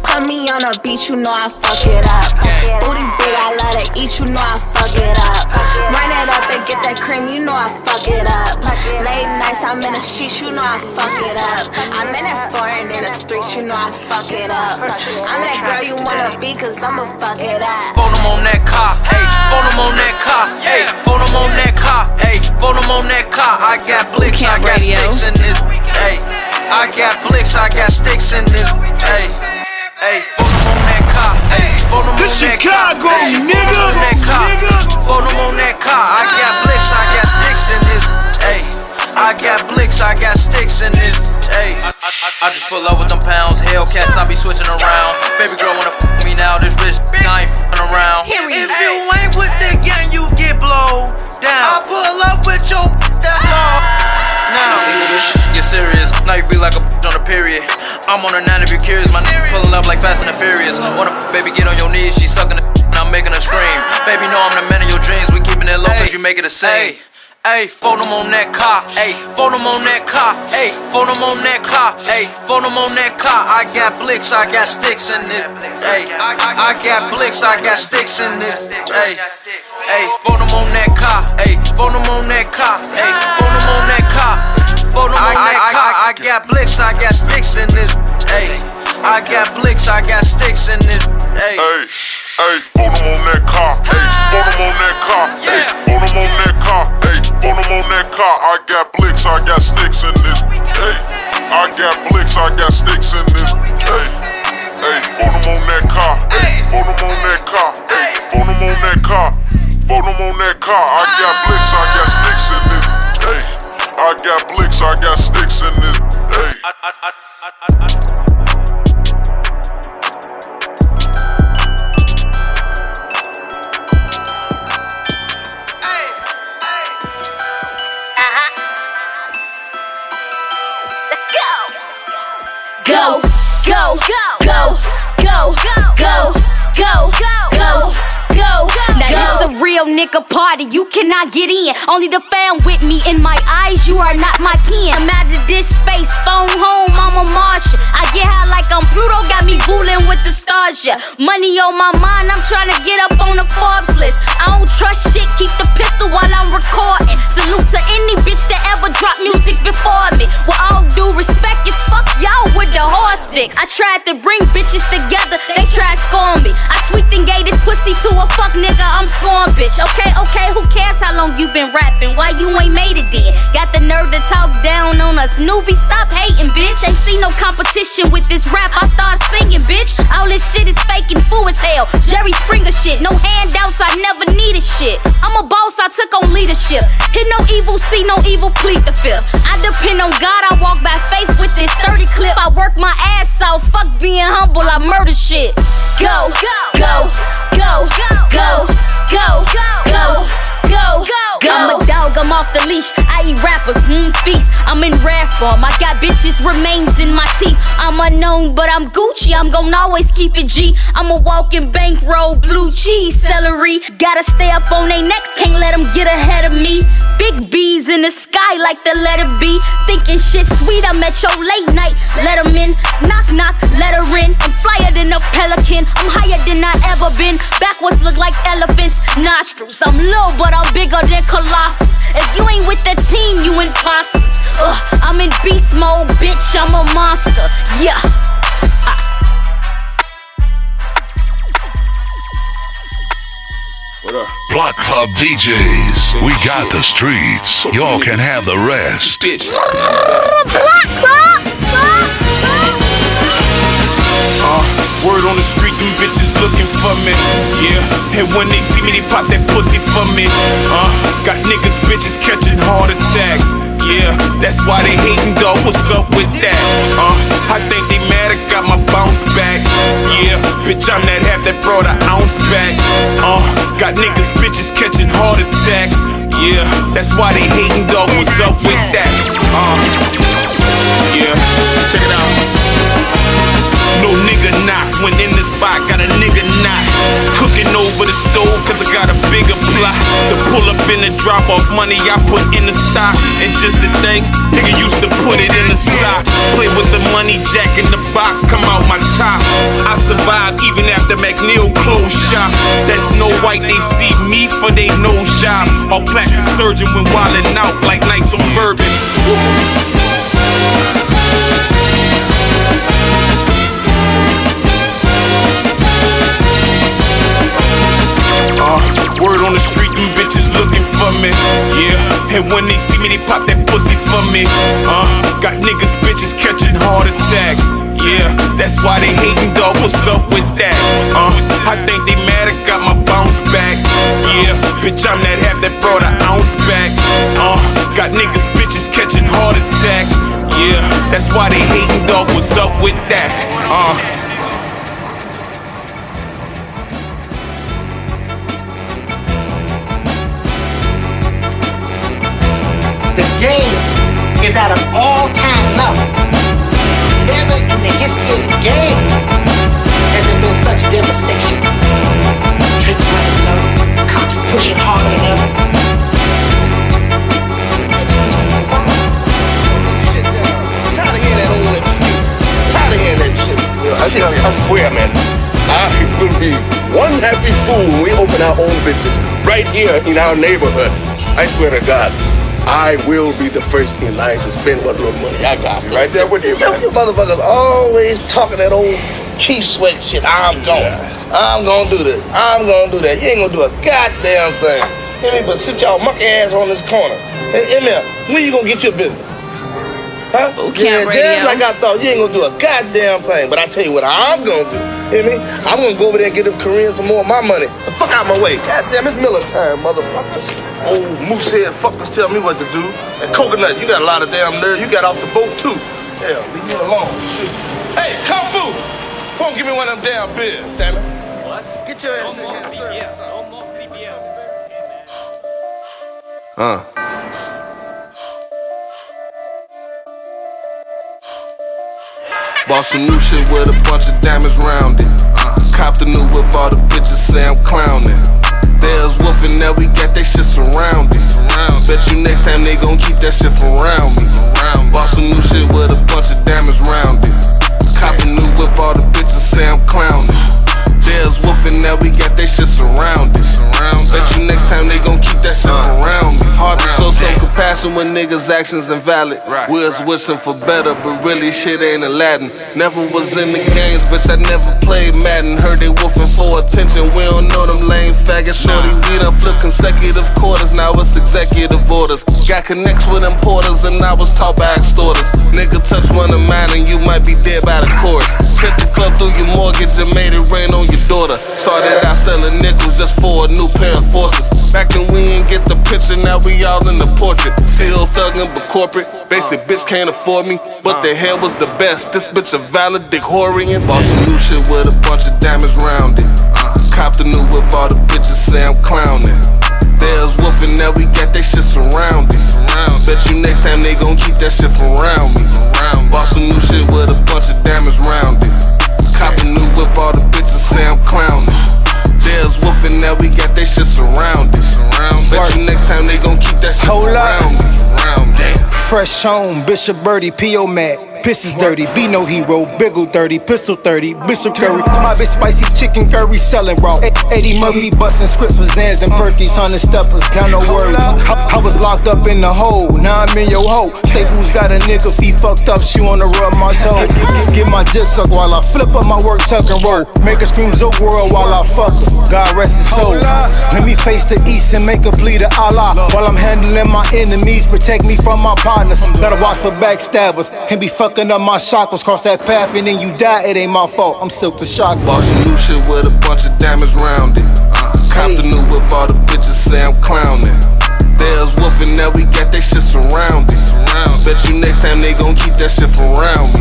[SPEAKER 22] Put me on a beach, you know I fuck it up. Booty big, I love to eat, you know I fuck it up. Run it up and get that cream, you know I fuck it up. Late nights, I'm in the sheets, you know I fuck it up. I'm in that foreign in the streets, you know I fuck it up. I'm that girl you wanna be, cause I'ma fuck it up.
[SPEAKER 11] Phone them on that car, hey. Phone them on that car, hey. Phone them on that car, hey. Phone them on that car. I got blicks, I got
[SPEAKER 7] Radio.
[SPEAKER 11] sticks in this, hey.
[SPEAKER 21] I got blicks, I got sticks in this. Hey, hey, photo on that car. Hey, photo on
[SPEAKER 17] This
[SPEAKER 21] that
[SPEAKER 17] Chicago,
[SPEAKER 21] car. Hey,
[SPEAKER 17] nigga,
[SPEAKER 21] photo on that car.
[SPEAKER 17] nigga.
[SPEAKER 21] Photo on that car. I got blicks, I got sticks in this. Hey, I got blicks, I got sticks in this. Hey, I, I, I just pull up with them pounds. Hellcats, I be switching around. Baby girl wanna f me now. This rich, I ain't fing around. If you ain't with the gang, you get blowed down. I pull up with your that's all. Now, get serious. Now you be like a on a period. I'm on a nine if you're curious. My nigga pulling up like Fast and the Furious. Wanna baby get on your knees? She sucking the and I'm making her scream. Baby, know I'm the man of your dreams. We keeping it low cause you make it a same. Ayy, phone them on that car. Ayy, phone them on that car. Ayy, phone them on that car. Ayy, phone them on that car. I got blicks, I got sticks in this. Ayy, I, got blicks, I got sticks in this. Ayy, ayy, phone them on that car. Ayy, phone them on that car. Ayy, phone them on that car. Phone them on that car. I got blicks, I got sticks in this. Ayy, I got blicks, I got sticks in this. Ayy,
[SPEAKER 23] Hey, phone them on that car. Hey, phone them on that car. Hey, phone them on that car. Phone them on that car. I got blicks, I got sticks in this. Hey, I got blicks, I got sticks in this. Hey, hey, phone them on that car. Hey, phone them on that car. Hey, phone them on that car. Phone on that car. I got blicks, I got sticks in this. Hey, I got blicks, I got sticks in this. Hey.
[SPEAKER 24] go, go, go, go, go, go, go, go. go. Now this a real nigga party, you cannot get in. Only the fam with me in my eyes, you are not my kin. I'm out of this space, phone home. I'm a Martian. I get high like I'm Pluto. Got me fooling with the stars. Yeah, money on my mind. I'm trying to get up on the Forbes list. I don't trust shit. Keep the pistol while I'm recording. Salute to any bitch that ever dropped music before me. With all due respect, it's fuck y'all with the horse dick. I tried to bring bitches together, they tried scoring me. I tweaked and gave this pussy to a fuck nigga, I'm scoring bitch. Okay, okay, who cares how long you been rapping? Why you ain't made it then? Got the nerve to talk down on us. Newbie, stop hating, bitch. Ain't see no competition with this rap, I start singing, bitch. All this shit is fake and fool as hell. Jerry Springer shit, no handouts, I never needed shit. I'm a boss, I took on leadership. Hit no evil, see no evil, plead the fifth. I depend on God, I walk by faith with this 30 clip. I work my ass off, fuck being humble, I murder shit. Go, go, go, go, go, go, go, go, go. I'm a dog, I'm off the leash. I eat rappers, mm, feast. I'm in rare form. I got bitches remains in my teeth. I'm unknown, but I'm Gucci. I'm gon' always keep it G. I'm a walking bankroll, blue cheese, celery. Gotta stay up on they necks, can't let them get ahead of me. Big B's in the sky like the letter B. Thinking shit sweet, I'm at your late night. Let Let 'em in, knock knock, let her in. I'm flyer than a pelican, I'm higher than I ever been. Backwards look like elephants, nostrils. I'm low, but I'm bigger than Colossus. If you ain't with the team, you imposters. Ugh, I'm in beast mode, bitch, I'm a monster. Yeah.
[SPEAKER 1] Block Club DJs, we got the streets. Y'all can have the rest.
[SPEAKER 24] Block Club!
[SPEAKER 25] For me. Yeah, and when they see me, they pop that pussy for me. Uh, got niggas, bitches catching heart attacks. Yeah, that's why they hating, dog. What's up with that? Uh, I think they mad I got my bounce back. Yeah, bitch, I'm that half that brought a ounce back. Uh, got niggas, bitches catching heart attacks. Yeah, that's why they hating, dog. What's up with that? Uh, yeah, check it out. No nigga knock when in the spot, got a nigga knock. Cooking over the stove, cause I got a bigger plot. To pull up in the drop off money I put in the stock. And just the thing, nigga used to put it in the sock. Play with the money, jack in the box, come out my top. I survived even after McNeil closed shop. That Snow White, they see me for they nose job. All plastic surgeon when wildin' out like nights on bourbon. Uh, word on the street, them bitches looking for me. Yeah, And when they see me, they pop that pussy for me. Uh, got niggas, bitches catching heart attacks. Yeah, that's why they hating, dog. What's up with that? Uh, I think they mad I got my bounce back. Yeah, bitch, I'm that half that brought an ounce back. Uh, got niggas, bitches catching heart attacks. Yeah, that's why they hating, dog. What's up with that? Uh.
[SPEAKER 26] The game is at an all-time level. Never in the history of the game has there been such devastation. Tricks running low, cops pushing harder than ever.
[SPEAKER 13] Tired of hearing that old excuse. Tired of hearing that shit.
[SPEAKER 27] I, tell I swear, man, I will be one happy fool when we open our own business right here in our neighborhood. I swear to God, I will be the first in line to spend what little money I got. You Right there with you,
[SPEAKER 13] Yo,
[SPEAKER 27] man.
[SPEAKER 13] you motherfuckers always talking that old Keith Sweat shit. I'm going. I'm gonna do this. I'm gonna do that. You ain't gonna do a goddamn thing. Me? But sit y'all monkey ass on this corner. Hey, Emil, when you gonna get your business? Huh?
[SPEAKER 5] Camp
[SPEAKER 13] yeah, just
[SPEAKER 5] Radio.
[SPEAKER 13] like I thought. You ain't gonna do a goddamn thing. But I tell you what I'm gonna do. Hear me? I'm gonna go over there and get them Koreans some more of my money. The fuck out my way. Goddamn, it's Miller time, motherfuckers. Old moosehead fuckers tell me what to do. And coconut, you got a lot of damn nerve. You got off the boat too. Hell, leave me alone. Shit. Hey, Kung Fu! Come on, give me one of them damn beers, damn it. What? Get your ass in here, sir.
[SPEAKER 28] Uh. Bought some new shit with a bunch of diamonds round it. Copped a new whip, all the bitches say I'm clowning. There's woofing now we got that shit surrounded. Bet you next time they gon' keep that shit from around me. Bought some new shit with a bunch of diamonds round it. Cop a new whip, all the bitches say I'm clowning. There's woofing now we got that shit surrounded. Bet you next time they gon' keep that shit from around me. Hard to show some compassion when niggas' actions invalid. We're wishing for better, but really shit ain't Aladdin. Never was in the games, bitch, I never played Madden. Heard they woofing for attention, we don't them. Shorty, we done flipped consecutive quarters, now it's executive orders. Got connects with importers, and I was taught by extorters. Nigga touch one of mine, and you might be dead by the chorus. Hit the club through your mortgage and made it rain on your daughter. Started out selling nickels just for a new pair of forces. Back then we ain't get the picture, now we all in the portrait. Still thuggin' but corporate. Basic bitch can't afford me, but the hair was the best. This bitch a valedictorian. Bought some new shit with a bunch of diamonds round it. Copped a new whip, all the bitches say I'm clowning. There's woofing, now we got that shit surrounded. Bet you next time they gon' keep that shit from around me. Bought some new shit with a bunch of diamonds round it. Cop a new whip, all the bitches say I'm clowning. There's woofing, now we got that shit surrounded. Bet you next time they gon' keep that shit
[SPEAKER 29] Hold up.
[SPEAKER 28] around me. Around me.
[SPEAKER 29] Fresh home, Bishop Birdie, P.O. Mac. Piss is dirty, be no hero, Biggle 30, pistol 30, Bishop Curry. My bitch spicy chicken curry selling raw. Eddie Murphy busting scripts for Zans and Perkies, hundred steppers, count no worries. I, I was locked up in the hole, now I'm in your hole. Staples got a nigga feet fucked up, she wanna rub my toe. Get my dick sucked while I flip up my work tuck and roll. Make her scream Zook world while I fuck her. God rest his soul. Let me face the east and make a plea to Allah. While I'm handling my enemies, protect me from my partners. Gotta watch for backstabbers. Can't be fucking up my chakras. Cross that path and then you die, it ain't my fault. I'm silk to shock.
[SPEAKER 28] Bought some new shit with a bunch of diamonds round it. Uh-huh. Copped the new whip, all the bitches say I'm clowning. There's woofing, now we got that shit surrounded. Bet you next time they gon' keep that shit from around me.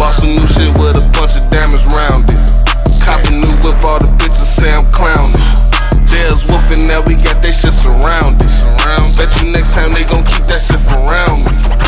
[SPEAKER 28] Bought some new shit with a bunch of diamonds round it. Cop a new whip, all the bitches say I'm clowning. There's woofing, now we got that shit surrounded. Bet you next time they gon' keep that shit from. Around me.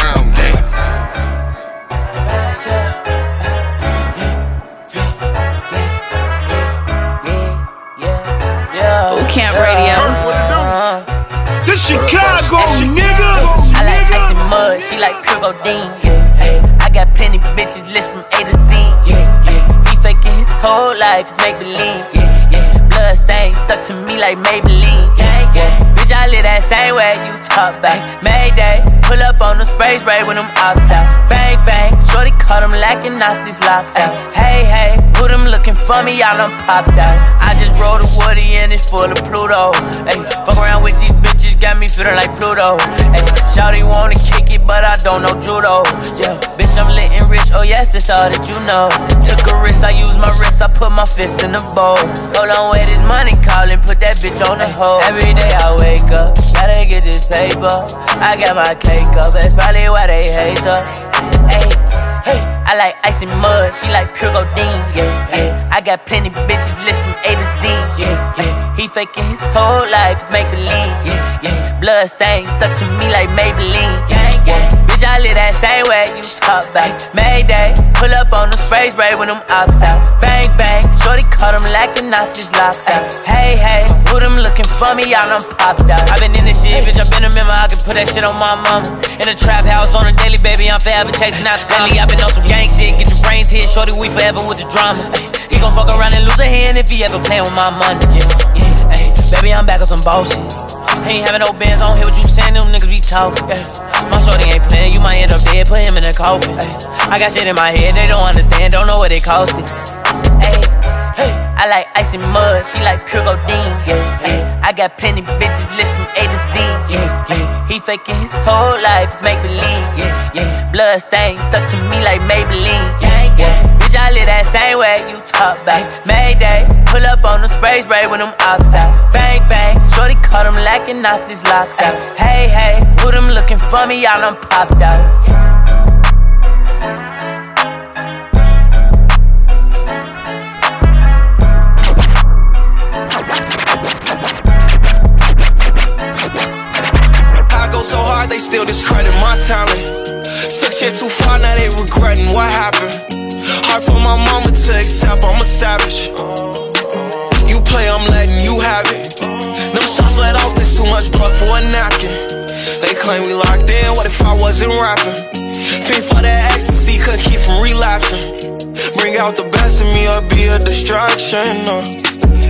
[SPEAKER 30] She like pure codeine. Yeah. I got plenty bitches, list from A to Z. Yeah, yeah. He faking his whole life, it's make believe. Yeah, yeah. Blood stains stuck to me like Maybelline. Yeah, yeah. Bitch, I live that same way you talk back. Mayday, pull up on the spray spray when I'm outside. Bang bang, shorty caught him lacking, knock these locks out. Hey hey, put him looking for me, y'all done popped out. I just rolled a woody and it's full of Pluto. Hey, fuck around with these bitches, got me feeling like Pluto. Hey, Shawty wanna kick it, but I don't know judo. Yeah, bitch, I'm lit and rich. Oh yes, that's all that you know. Took a risk, I used my wrist, I put my fist in the bowl. Hold on, where this money calling, put that bitch on the hold. Every day I wake up, gotta get this paper. I got my cake up, that's probably why they hate her. Hey, hey, I like ice and mud, she like pure codeine. Yeah, yeah. I got plenty bitches list from A to Z. Yeah, yeah. He faking his whole life, it's make believe. Yeah, yeah. Blood stains stuck to me like Maybelline. Gang, gang. Bitch, I live that same way you talk back. Mayday, pull up on the spray spray when them ops out. Bang, bang, shorty caught him lacking off his locks out. Hey, hey, who them looking for me? Y'all done popped out. I been in this shit, bitch, I been a member. I can put that shit on my mama. In a trap house on a daily, baby, I'm forever chasing out the Bentley. I been on some gang shit, get the brains hit. Shorty, we forever with the drama. He gon' fuck around and lose a hand if he ever play with my money. Yeah, Baby, I'm back on some bullshit. Ain't having no bands on here, what you saying? Them niggas be talking. Yeah. My shorty ain't playing, you might end up dead. Put him in a coffin. I got shit in my head, they don't understand, don't know what it cost me. Ay, hey, I like ice and mud, she like pure codeine. Yeah. I got plenty bitches list from A to Z. Yeah, yeah. He faking his whole life, it's make believe. Yeah, yeah. Blood stains stuck to me like Maybelline. Yeah, yeah. Bitch, I live that same way you talk about. Mayday, pull up on the spray spray when them ops out. Bang, bang, shorty caught him lacking, knocked his locks out. Hey, hey, who them looking for me? Y'all done popped out.
[SPEAKER 10] I go so hard, they still discredit my talent. Took shit too far, now they regretting what happened. Hard for my mama to accept, I'm a savage. Play, I'm letting you have it. Them shots let off, there's too much blood for a napkin. They claim we locked in, what if I wasn't rapping? Fiend for that ecstasy, could keep from relapsing. Bring out the best in me or be a distraction. No.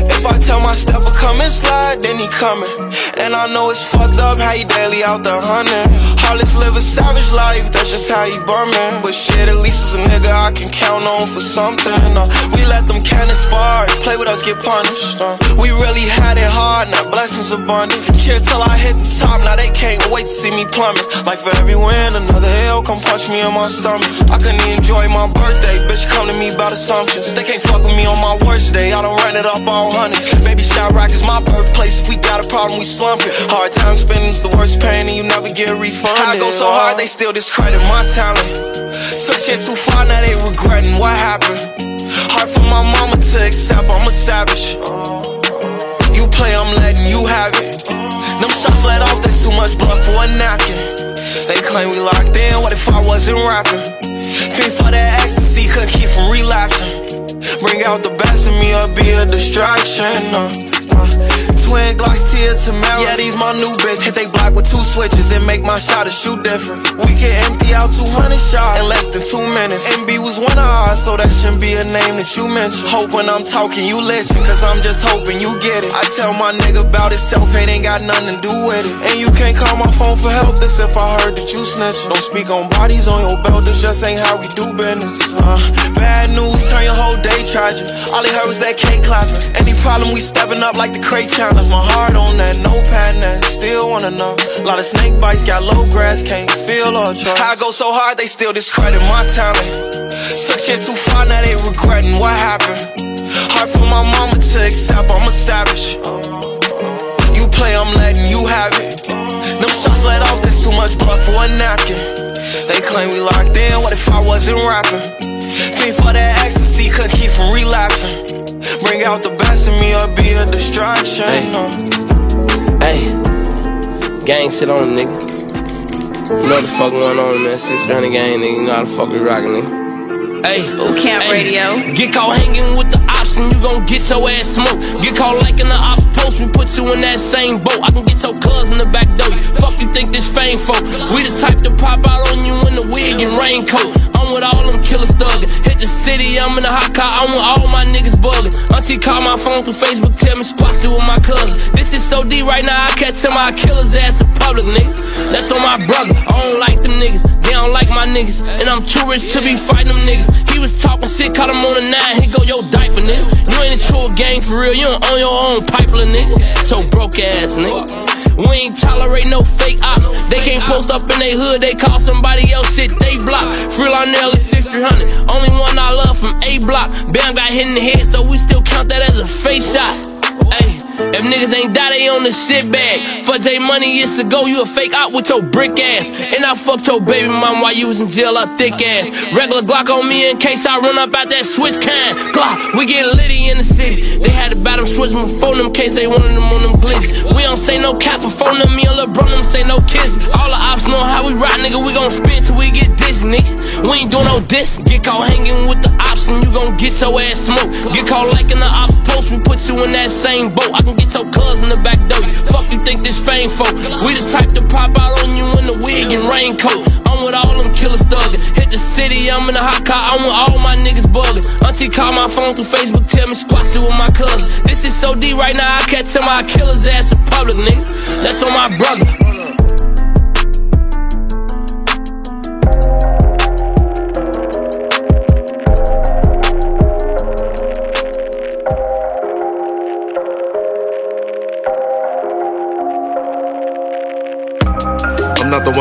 [SPEAKER 10] If I tell my stepper come and slide, then he coming. And I know it's fucked up how he daily out there hunting. Heartless live a savage life, that's just how he burning. But shit, at least it's a nigga I can count on for something. Uh, we let them cannons fire, play with us, get punished. Uh, we really had it hard, now blessings abundant. Cheer till I hit the top, now they can't wait to see me plummet. Like for every win, another L come punch me in my stomach. I couldn't enjoy my birthday, bitch come to me about assumptions. They can't fuck with me on my worst day, I don't run it up all hundreds. Baby Shot Rock is my birthplace, if we got a problem, we slump it. Hard time spending's the worst pain, and you never get refunded. I go so uh-huh. hard, they still discredit my talent. Took shit too far, now they regretting what happened. Hard for my mama to accept, I'm a savage. You play, I'm letting you have it. Them shots let off, there's too much blood for a napkin. They claim we locked in, what if I wasn't rapping? Fiend for that ecstasy, could keep from relapsing. Bring out the best in me I'll be a distraction. Uh, uh. Twin Glocks, tear to marrow. Yeah, these my new bitches. Hit they block with two switches and make my shot a shoot different. We can empty out 200 shots in less than two minutes. MB was one of ours, so that shouldn't be a name that you mention. Hope when I'm talking, you listen, cause I'm just hoping you get it. I tell my nigga about himself, it ain't got nothing to do with it. And you can't call my phone for help, this if I heard that you snitching. Don't speak on bodies on your belt, this just ain't how we do business. Uh, bad news, turn your whole day tragic. All he heard was that cake clapping. Any problem, we stepping up like the crate challenge. My heart on that, no pattern. Still wanna know. A lot of snake bites, got low grass, can't feel or trust. I go so hard, they still discredit my talent. Took shit too far, now they regretting what happened. Hard for my mama to accept, I'm a savage. You play, I'm letting you have it. Them shots let off, there's too much blood for a napkin. They claim we locked in, what if I wasn't rapping? Fiend for that ecstasy, could keep from relapsing. Bring out the best in me or be a distraction.
[SPEAKER 24] Hey, hey. gang shit on a nigga. You know what the fuck going on, man. Sister on the gang, nigga. You know how the fuck we rockin', nigga. Hey,
[SPEAKER 5] Boot Camp
[SPEAKER 24] hey,
[SPEAKER 5] Radio.
[SPEAKER 24] Get caught hanging with the ops and you gon' get your ass smoked. Get caught liking the ops post, we put you in that same boat. I can get your cuz in the back door. You Fuck you think this fame for? We the type to pop out on you in the wig and raincoat. I'm with all them killers thuggin'. Hit the city, I'm in the hot car, I'm with all my niggas buggin'. Auntie call my phone through Facebook, tell me squash it with my cousin. This is so deep right now, I can't tell my killer's ass in public, nigga. That's on my brother. I don't like them niggas, they don't like my niggas. And I'm too rich to be fighting them niggas. He was talking shit, caught him on the nine, he go your diaper, nigga. You ain't a gang for real, you don't own your own pipeline, nigga. So broke ass, nigga. We ain't tolerate no fake ops. They can't post up in they hood, they call somebody else shit, they block. Free Lionel is 6300. Only one I love from A block. Bam got hit in the head, so we still count that as a face shot. If niggas ain't die, they on the shit bag. For J Money years ago, you a fake out with your brick ass. And I fucked your baby mom while you was in jail, a thick ass. Regular Glock on me in case I run up out that switch kind. Glock, we get litty in the city. They had to buy them switch my phone them case they wanted them on them glitches. We don't say no cap for phone them, me and Lil' bro them say no kiss. All the ops know how we ride, nigga. We gon' spin till we get this, nigga. We ain't doing no diss. Get caught hanging with the ops and you gon' get your ass smoked. Get caught like in the op post, we put you in that same boat. I can get your cuz in the back door. Fuck you think this fame for? We the type to pop out on you in the wig and raincoat. I'm with all them killers thuggin'. Hit the city, I'm in a hot car. I'm with all my niggas buggin'. Auntie call my phone through Facebook, tell me squash it with my cousin. This is so deep right now, I can't tell my killers ass in public, nigga. That's on my brother.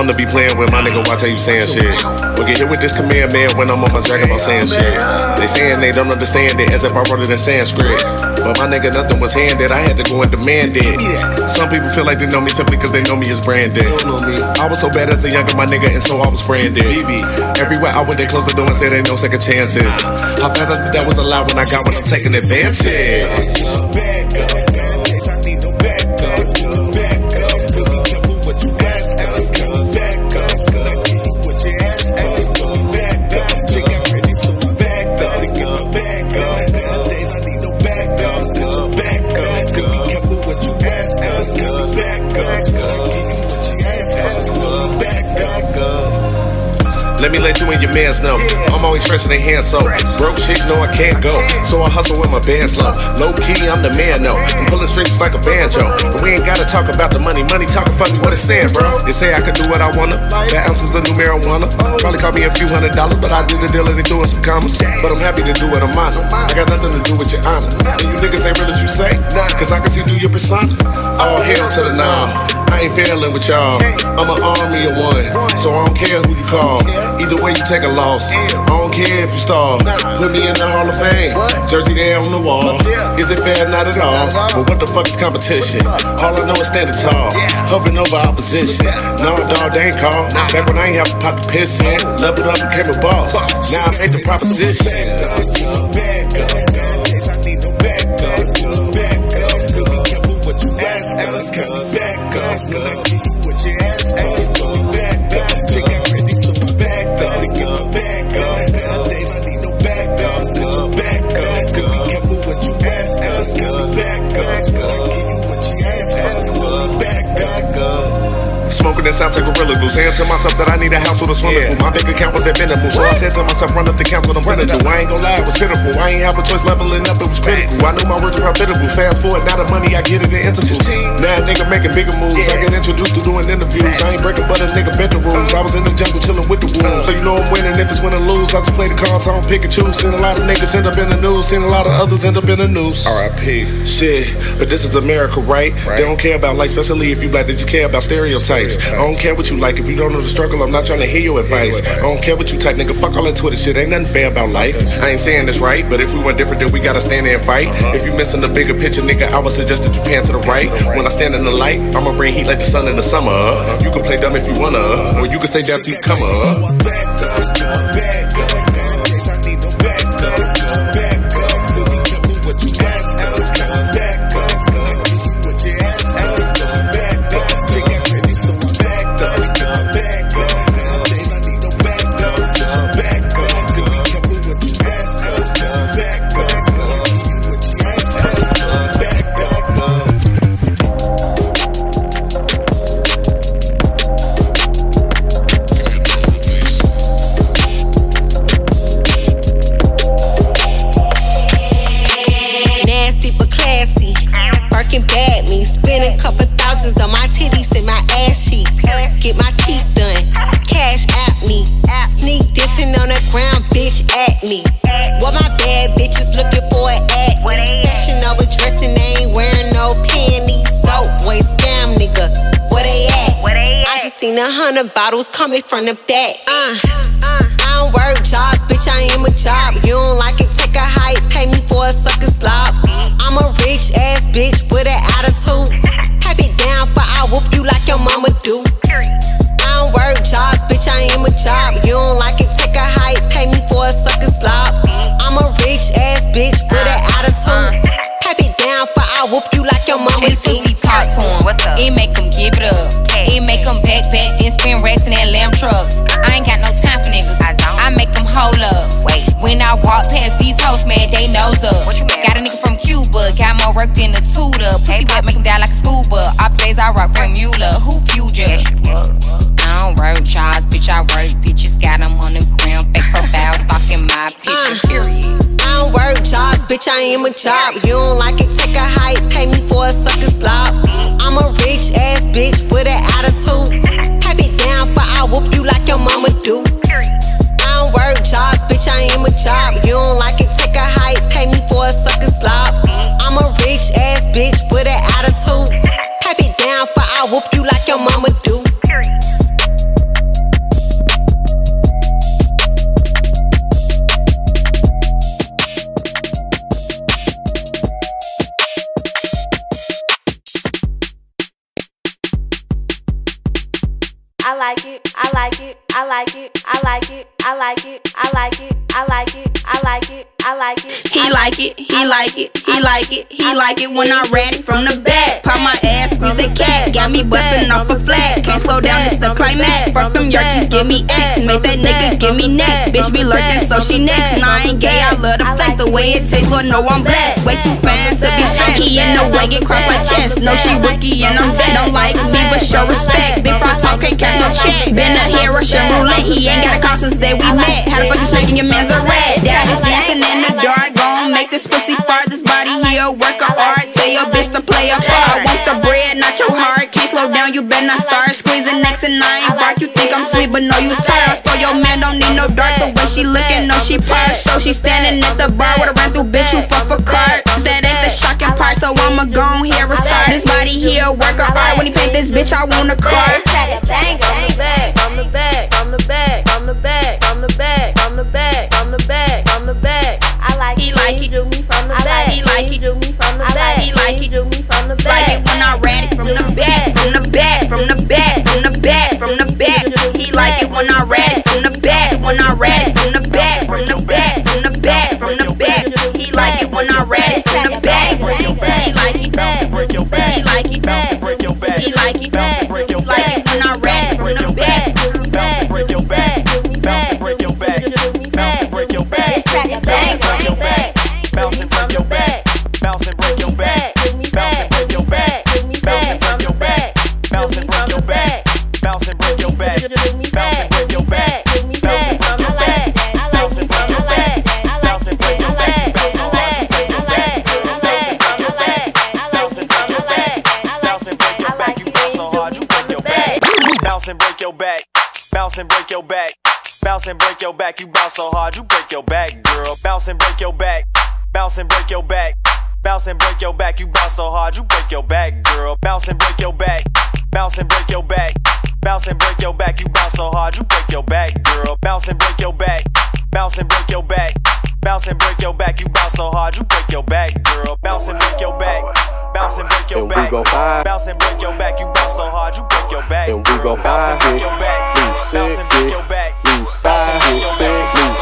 [SPEAKER 28] I'm to be playing with my nigga. Watch how you saying shit. We get hit with this command man when I'm on my dragon about saying shit. They saying they don't understand it as if I wrote it in Sanskrit. But my nigga, nothing was handed. I had to go and demand it. Some people feel like they know me simply because they know me as Brandon. I was so bad as a younger, my nigga, and so I was branded. Everywhere I went, they closed the door and said ain't no second chances. I found out that that was a lie when I got when I'm taking advantage. Let you and your mans know. I'm always fresh in the hand, so broke shit, know I can't go. So I hustle with my bands low. Low key, I'm the man, though. I'm pulling strings like a banjo. But we ain't gotta talk about the money. Money talking funny, what it's saying, bro. They say I can do what I wanna. That ounces of new marijuana. Probably cost me a few hundred dollars, but I did the deal and they doing some commas. But I'm happy to do what I'm on. I got nothing to do with your honor. And you niggas ain't real as you say. Cause I can see through your persona. All hail to the nah. I ain't failing with y'all. I'm an army of one, so I don't care who you call. Either way, you take a loss. I don't care if you stall. Put me in the Hall of Fame. Jersey there on the wall. Is it fair? Not at all. But what the fuck is competition? All I know is standing tall, hovering over opposition. No, dog, they ain't call. Back when I ain't have to pop the piss in, leveled up, became a boss. Now I made the proposition. It sounds like gorilla glue. Saying to myself that I need a house with a swimming pool. My bank account was at minimal, so I said to myself, run up the count what I'm gonna do. I ain't gonna lie, it was pitiful. I ain't have a choice leveling up, it was critical. I knew my words were profitable. Fast forward, now the money I get it in intervals. Now a nigga making bigger moves. I get introduced to doing interviews. I ain't breaking, but a nigga bent the rules. Uh. I was in the jungle chilling with the wolves. Uh. So you know I'm winning. If it's win or lose, I just play the cards. I don't pick and choose. Seen a lot of niggas end up in the news. Seen a lot of others end up in the news. R.I.P. Shit, but this is America, right? They don't care about life, especially if you black. Did you care about stereotypes? I don't care what you like. If you don't know the struggle, I'm not trying to hear your advice. I don't care what you type, nigga. Fuck all that Twitter shit. Ain't nothing fair about life. I ain't saying this right, but if we went different, then we gotta stand there and fight. If you missing the bigger picture, nigga, I would suggest that you pan to the right. When I stand in the light, I'ma bring heat like the sun in the summer. You can play dumb if you wanna, or you can stay down till you come up.
[SPEAKER 31] A hundred bottles coming from the back. Uh, I don't work jobs, bitch, I am a job. You don't like it, take a hike, pay me for a sucker slop. I'm a rich ass bitch with an attitude. Pipe it down, but I whoop you like your mama do. I don't work jobs, bitch, I am a job. You don't like
[SPEAKER 32] This pussy talk to him. It make him give it up. It make him back back and spin racks in that lamb truck. I ain't got no time for niggas. I make them hold up. When I walk past these hoes, man, they nose up. Got a nigga from Cuba, got more work than a tutor. Pussy wet, make him die like a scuba. Off days I rock from Mueller. Who future? I don't work jobs, bitch, I work bitches. Got them on the ground, fake profile, stalking my picture, period.
[SPEAKER 31] Don't work jobs, bitch, I am a job. You don't like it, take a hike, pay me for a sucker slop. I'm a rich ass bitch with an attitude. Pipe it down, but I whoop you like your mama do. I don't work jobs, bitch, I am a job. You don't like it, like
[SPEAKER 22] it, I like it, I like it, I like it, I like it, I like it, I like it, I like it, I like it.
[SPEAKER 7] He like it, he like it, he like it, he like it when I rat from the back. Pop my ass, squeeze the cat, got me bustin' off a flat. Can't slow down, it's the climax. Fuck them yerkies, give me X, make that nigga give me neck. Bitch be lurking, so she next. Nah, I ain't gay, I love the flex, the way it tastes, Lord know I'm blessed. Way too fine to be stressed. He in the way, get crossed like chest. No, she rookie and I'm vet. Don't like me, but show respect. Big fry talk, can't catch no check. Been a hair Roulette, he ain't got a call since day we met. How the fuck you snaking your man's a rat? Dad is dancing in the dark, gon' make this pussy fart. This body here, work of art. Tell your bitch to play a part. I want the bread, not your heart. Can't slow down, you better not start squeezing next and I ain't bark. You think I'm sweet, but no, you tired. I stole your man, don't need no dark. The way she looking, no, she parked. So she standing at the bar with a run through bitch who fuck for cards. That ain't the shocking part, so I'ma go on here and start. This body here, work of art. When he paint this bitch, I want a car.
[SPEAKER 22] Bang, bang, bang. Like
[SPEAKER 7] He like it.
[SPEAKER 22] do me from the back.
[SPEAKER 7] He like it.
[SPEAKER 22] do me from the back.
[SPEAKER 7] He like it.
[SPEAKER 22] me from the
[SPEAKER 7] Like
[SPEAKER 22] back.
[SPEAKER 7] it when I rat it from the back, from the back, from the back, from the back, from the back. He like it when I rat it from the back, when I rat it from the back, from the back, from the back, from the back. He like it when I rat it from the back. He like it,
[SPEAKER 21] break your back.
[SPEAKER 7] he like it,
[SPEAKER 21] Bounce and break your back.
[SPEAKER 7] he like it,
[SPEAKER 21] Bounce and break your
[SPEAKER 7] like it when I rat it from the back.
[SPEAKER 21] back, back, back, back, back, back, bouncing from your back, bouncing from your back, bouncing from your back, bouncing from your back, bouncing from your back, bouncing from your back, bouncing from your back. Bounce and break your back. Bounce and break your back. Bounce and break your back. You bounce so hard, you break your back. Girl. Bounce and break your back. Bounce and break your back. Bounce and break your back. You bounce so hard, you break your back, girl. Bounce and break your back. Bounce and break your back. Bounce and break your back. You bounce so hard, you break your back, girl. Bounce and break your back. Bounce and break your back. Bounce and break your back. You bounce so hard, you break your back, girl. Bounce and break your back. Bounce and break your back. Bounce and break your back. You bounce so hard, you break your back.
[SPEAKER 14] And we gon'
[SPEAKER 21] Bounce and break your back. Bounce and break your back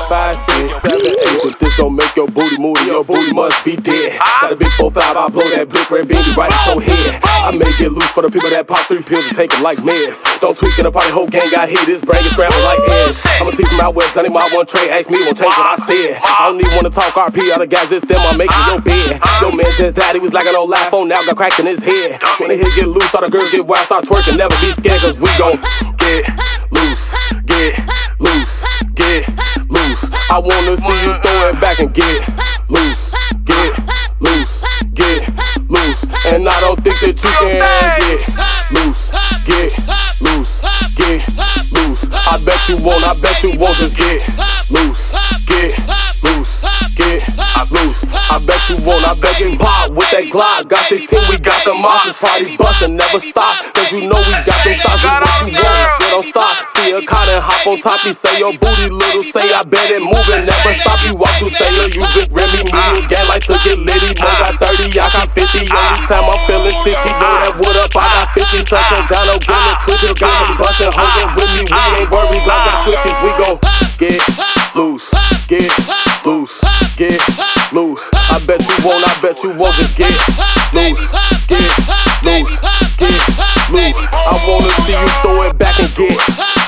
[SPEAKER 14] five, six, seven, eight, don't make your booty move, your booty must be dead. Got a big four five, I blow that blick red beanie right at your head. I make it loose for the people that pop three pills and take them like meds. Don't tweak in the party, whole gang got hit. This brain is scrambled like eggs. I'ma teach them out west, Johnny my one tray. Ask me, won't change what I said. I don't even wanna talk RP, all the guys this them, I'm making your bed. Your man just died, he was like an old live phone, now got cracked in his head. When the hit get loose, all the girls get wild, start twerking, never be scared, cause we gon' get loose, get loose, get loose. I wanna see you throw it back and get loose, get loose, get loose. And I don't think that you can get loose, get loose, get loose. I bet you won't, I bet you won't just get loose, get loose, get loose. I bet you won't. I bet you pop with that Glock. Got 16, we got the monsters. Party bustin', never stop. Cause you know we got them thoughts. What you want, they don't stop. See a cot and hop on top. You say your booty little. Say I bet it moving, never stop. You walk through sailor, you drink Remy. Me again ah. like to get litty. Mo got 30, I got 50. Only ah. time I'm feeling sitchy. Know that wood up, I got 50. Such a Gano, getting twitches. Got me bustin', holding with me. We ah. ain't worried, Glock got switches. We gon' get loose, get loose, get loose. I bet you won't, I bet you won't just get loose, get loose, get loose. I wanna see you throw it back and get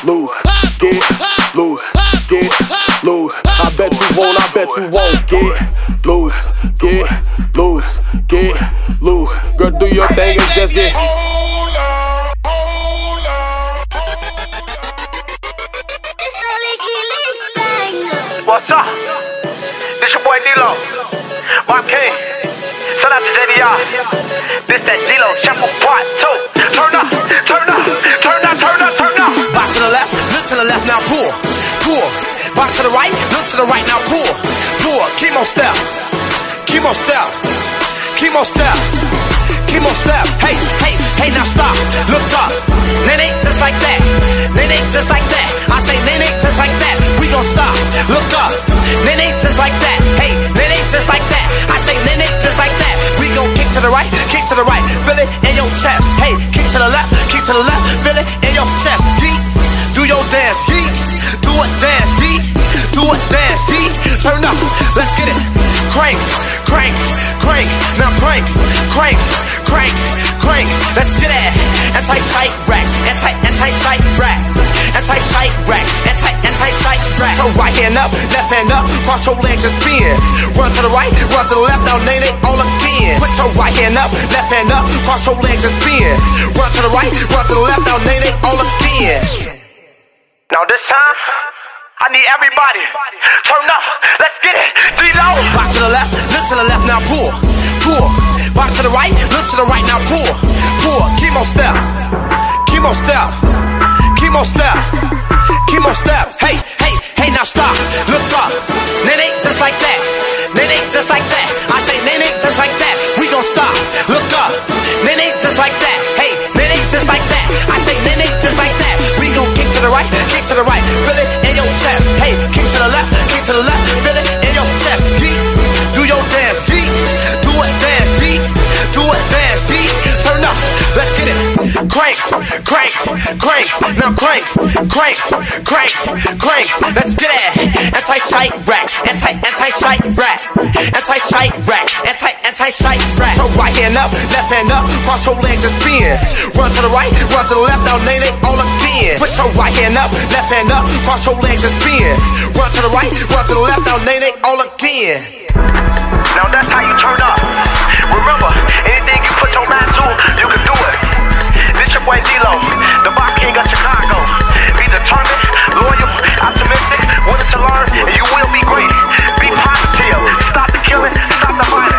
[SPEAKER 14] loose, get loose, get loose. I bet you won't, I bet you won't get loose, get loose, get loose. Girl, do your thing and just get.
[SPEAKER 33] To
[SPEAKER 34] the right, now pull, pull. Chemo step, chemo step, chemo step, chemo step. Hey, hey, hey, now stop, look up. Nene, just like that. Nene, just like that. I say nene, just like that. We gon' stop, look up. Nene, just like that. Hey, nene, just like that. I say nene, just like that. We gon' kick to the right, kick to the right. Feel it in your chest. Hey, kick to the left, kick to the left. Feel it in your chest. Yeet, do your dance. Yeet, do a dance. Yeet, do a dance. Yeet, turn up, let's get it. Crank, crank, crank. Now crank, crank, crank, crank. Let's get it. Anti-sight rack, anti, anti-sight rack, anti-sight rack, anti, anti-sight rack. So right hand up, left hand up, cross your legs and spin. Run to the right, run to the left, now name it all again. Put your right hand up, left hand up, cross your legs and spin. Run to the right, run to the left, now name it all again.
[SPEAKER 33] Now this time, I need everybody. Turn up, let's get it. D-Lo.
[SPEAKER 34] Back to the left, look to the left, now pull, pull. Back to the right, look to the right, now pull, pull. Chemo step, chemo step, chemo step, chemo step. Hey, hey, hey, now stop, look up. Nene, just like that. Nene, just like that. I say nene, just like that. We gon' stop, look up. Nene, just like that. To the right. Feel it in your chest. Hey, kick to the left, kick to the left. Feel it crank. Now crank, crank, crank, crank. Let's get it. Anti-sight rack, anti, anti-sight rack, anti-sight rack, anti, anti-sight rack. So right hand up, left hand up, cross your legs and spin. Run to the right, run to the left, now name it all again. Put your right hand up, left hand up, cross your legs and spin. Run to the right, run to the left, now name it all again.
[SPEAKER 33] Now that's how you turn up. Remember, anything you put your mind to, you can do it. Your boy D-Lo, the Bop King of Chicago. Be determined, loyal, optimistic, willing to learn, and you will be great. Be positive, stop the killing, stop the fighting,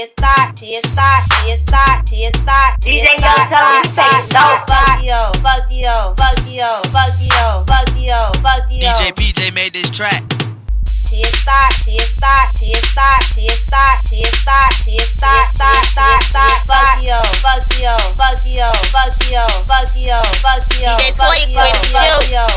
[SPEAKER 35] a thought, she a thought, she a thought, she a thought,
[SPEAKER 36] DJ Young, tell him say no.
[SPEAKER 35] fuck yo, fuck yo, fuck yo, fuck yo, fuck yo, fuck yo.
[SPEAKER 21] DJ PJ made this track.
[SPEAKER 35] She a thought, she a thought, she a thought, she a thought, she a thought, she a thought, thought, thought, thought, fuck yo, fuck yo, fuck yo, fuck yo, fuck yo, fuck yo,
[SPEAKER 36] DJ
[SPEAKER 35] fuck yo, fuck yo.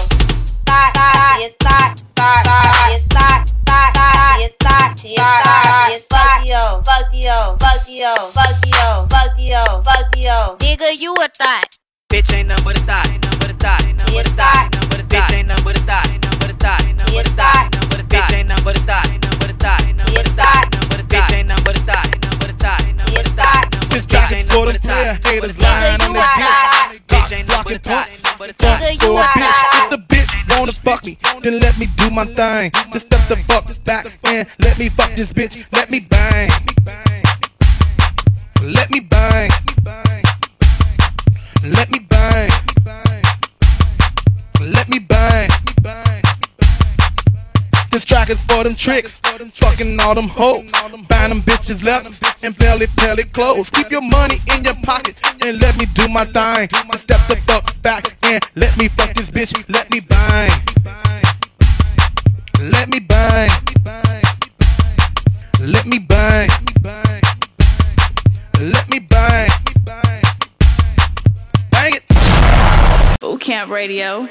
[SPEAKER 37] Nigga, a thought.
[SPEAKER 38] Bitch ain't nothing but a thought, ain't nothing but a thought, ain't nothing but a thought, ain't nothing a thought. Bitch ain't nothing but a thought, ain't nothing but a thought, ain't nothing but a thought, ain't a thought. Bitch ain't nothing but a thought, ain't nothing but a thought, ain't nothing but a thought, ain't a thought. Bitch ain't nothing but a thought, ain't nothing but a thought, ain't nothing but a thought, ain't nothing but a thought. Bitch ain't nothing but a thought,
[SPEAKER 39] haters
[SPEAKER 38] ain't nothing
[SPEAKER 39] lying on their dick.
[SPEAKER 38] Bitch ain't nothing but a thought, ain't nothing but a thought.
[SPEAKER 39] Fuck for a bitch. If the bitch wanna fuck me, then let me do my thing. Just step the fuck back and let me fuck this bitch. Let me bang. Let me bang. Let me bang. Let me bang. Let me bang. This track is for them tricks, fucking all them hoes, buying them bitches left and belly belly clothes. Keep your money in your pocket and let me do my thing. Just step the fuck back and let me fuck this bitch. Let me bang. Let me bang. Let me bang. Let me bang. Bang it.
[SPEAKER 5] Boot Camp Radio.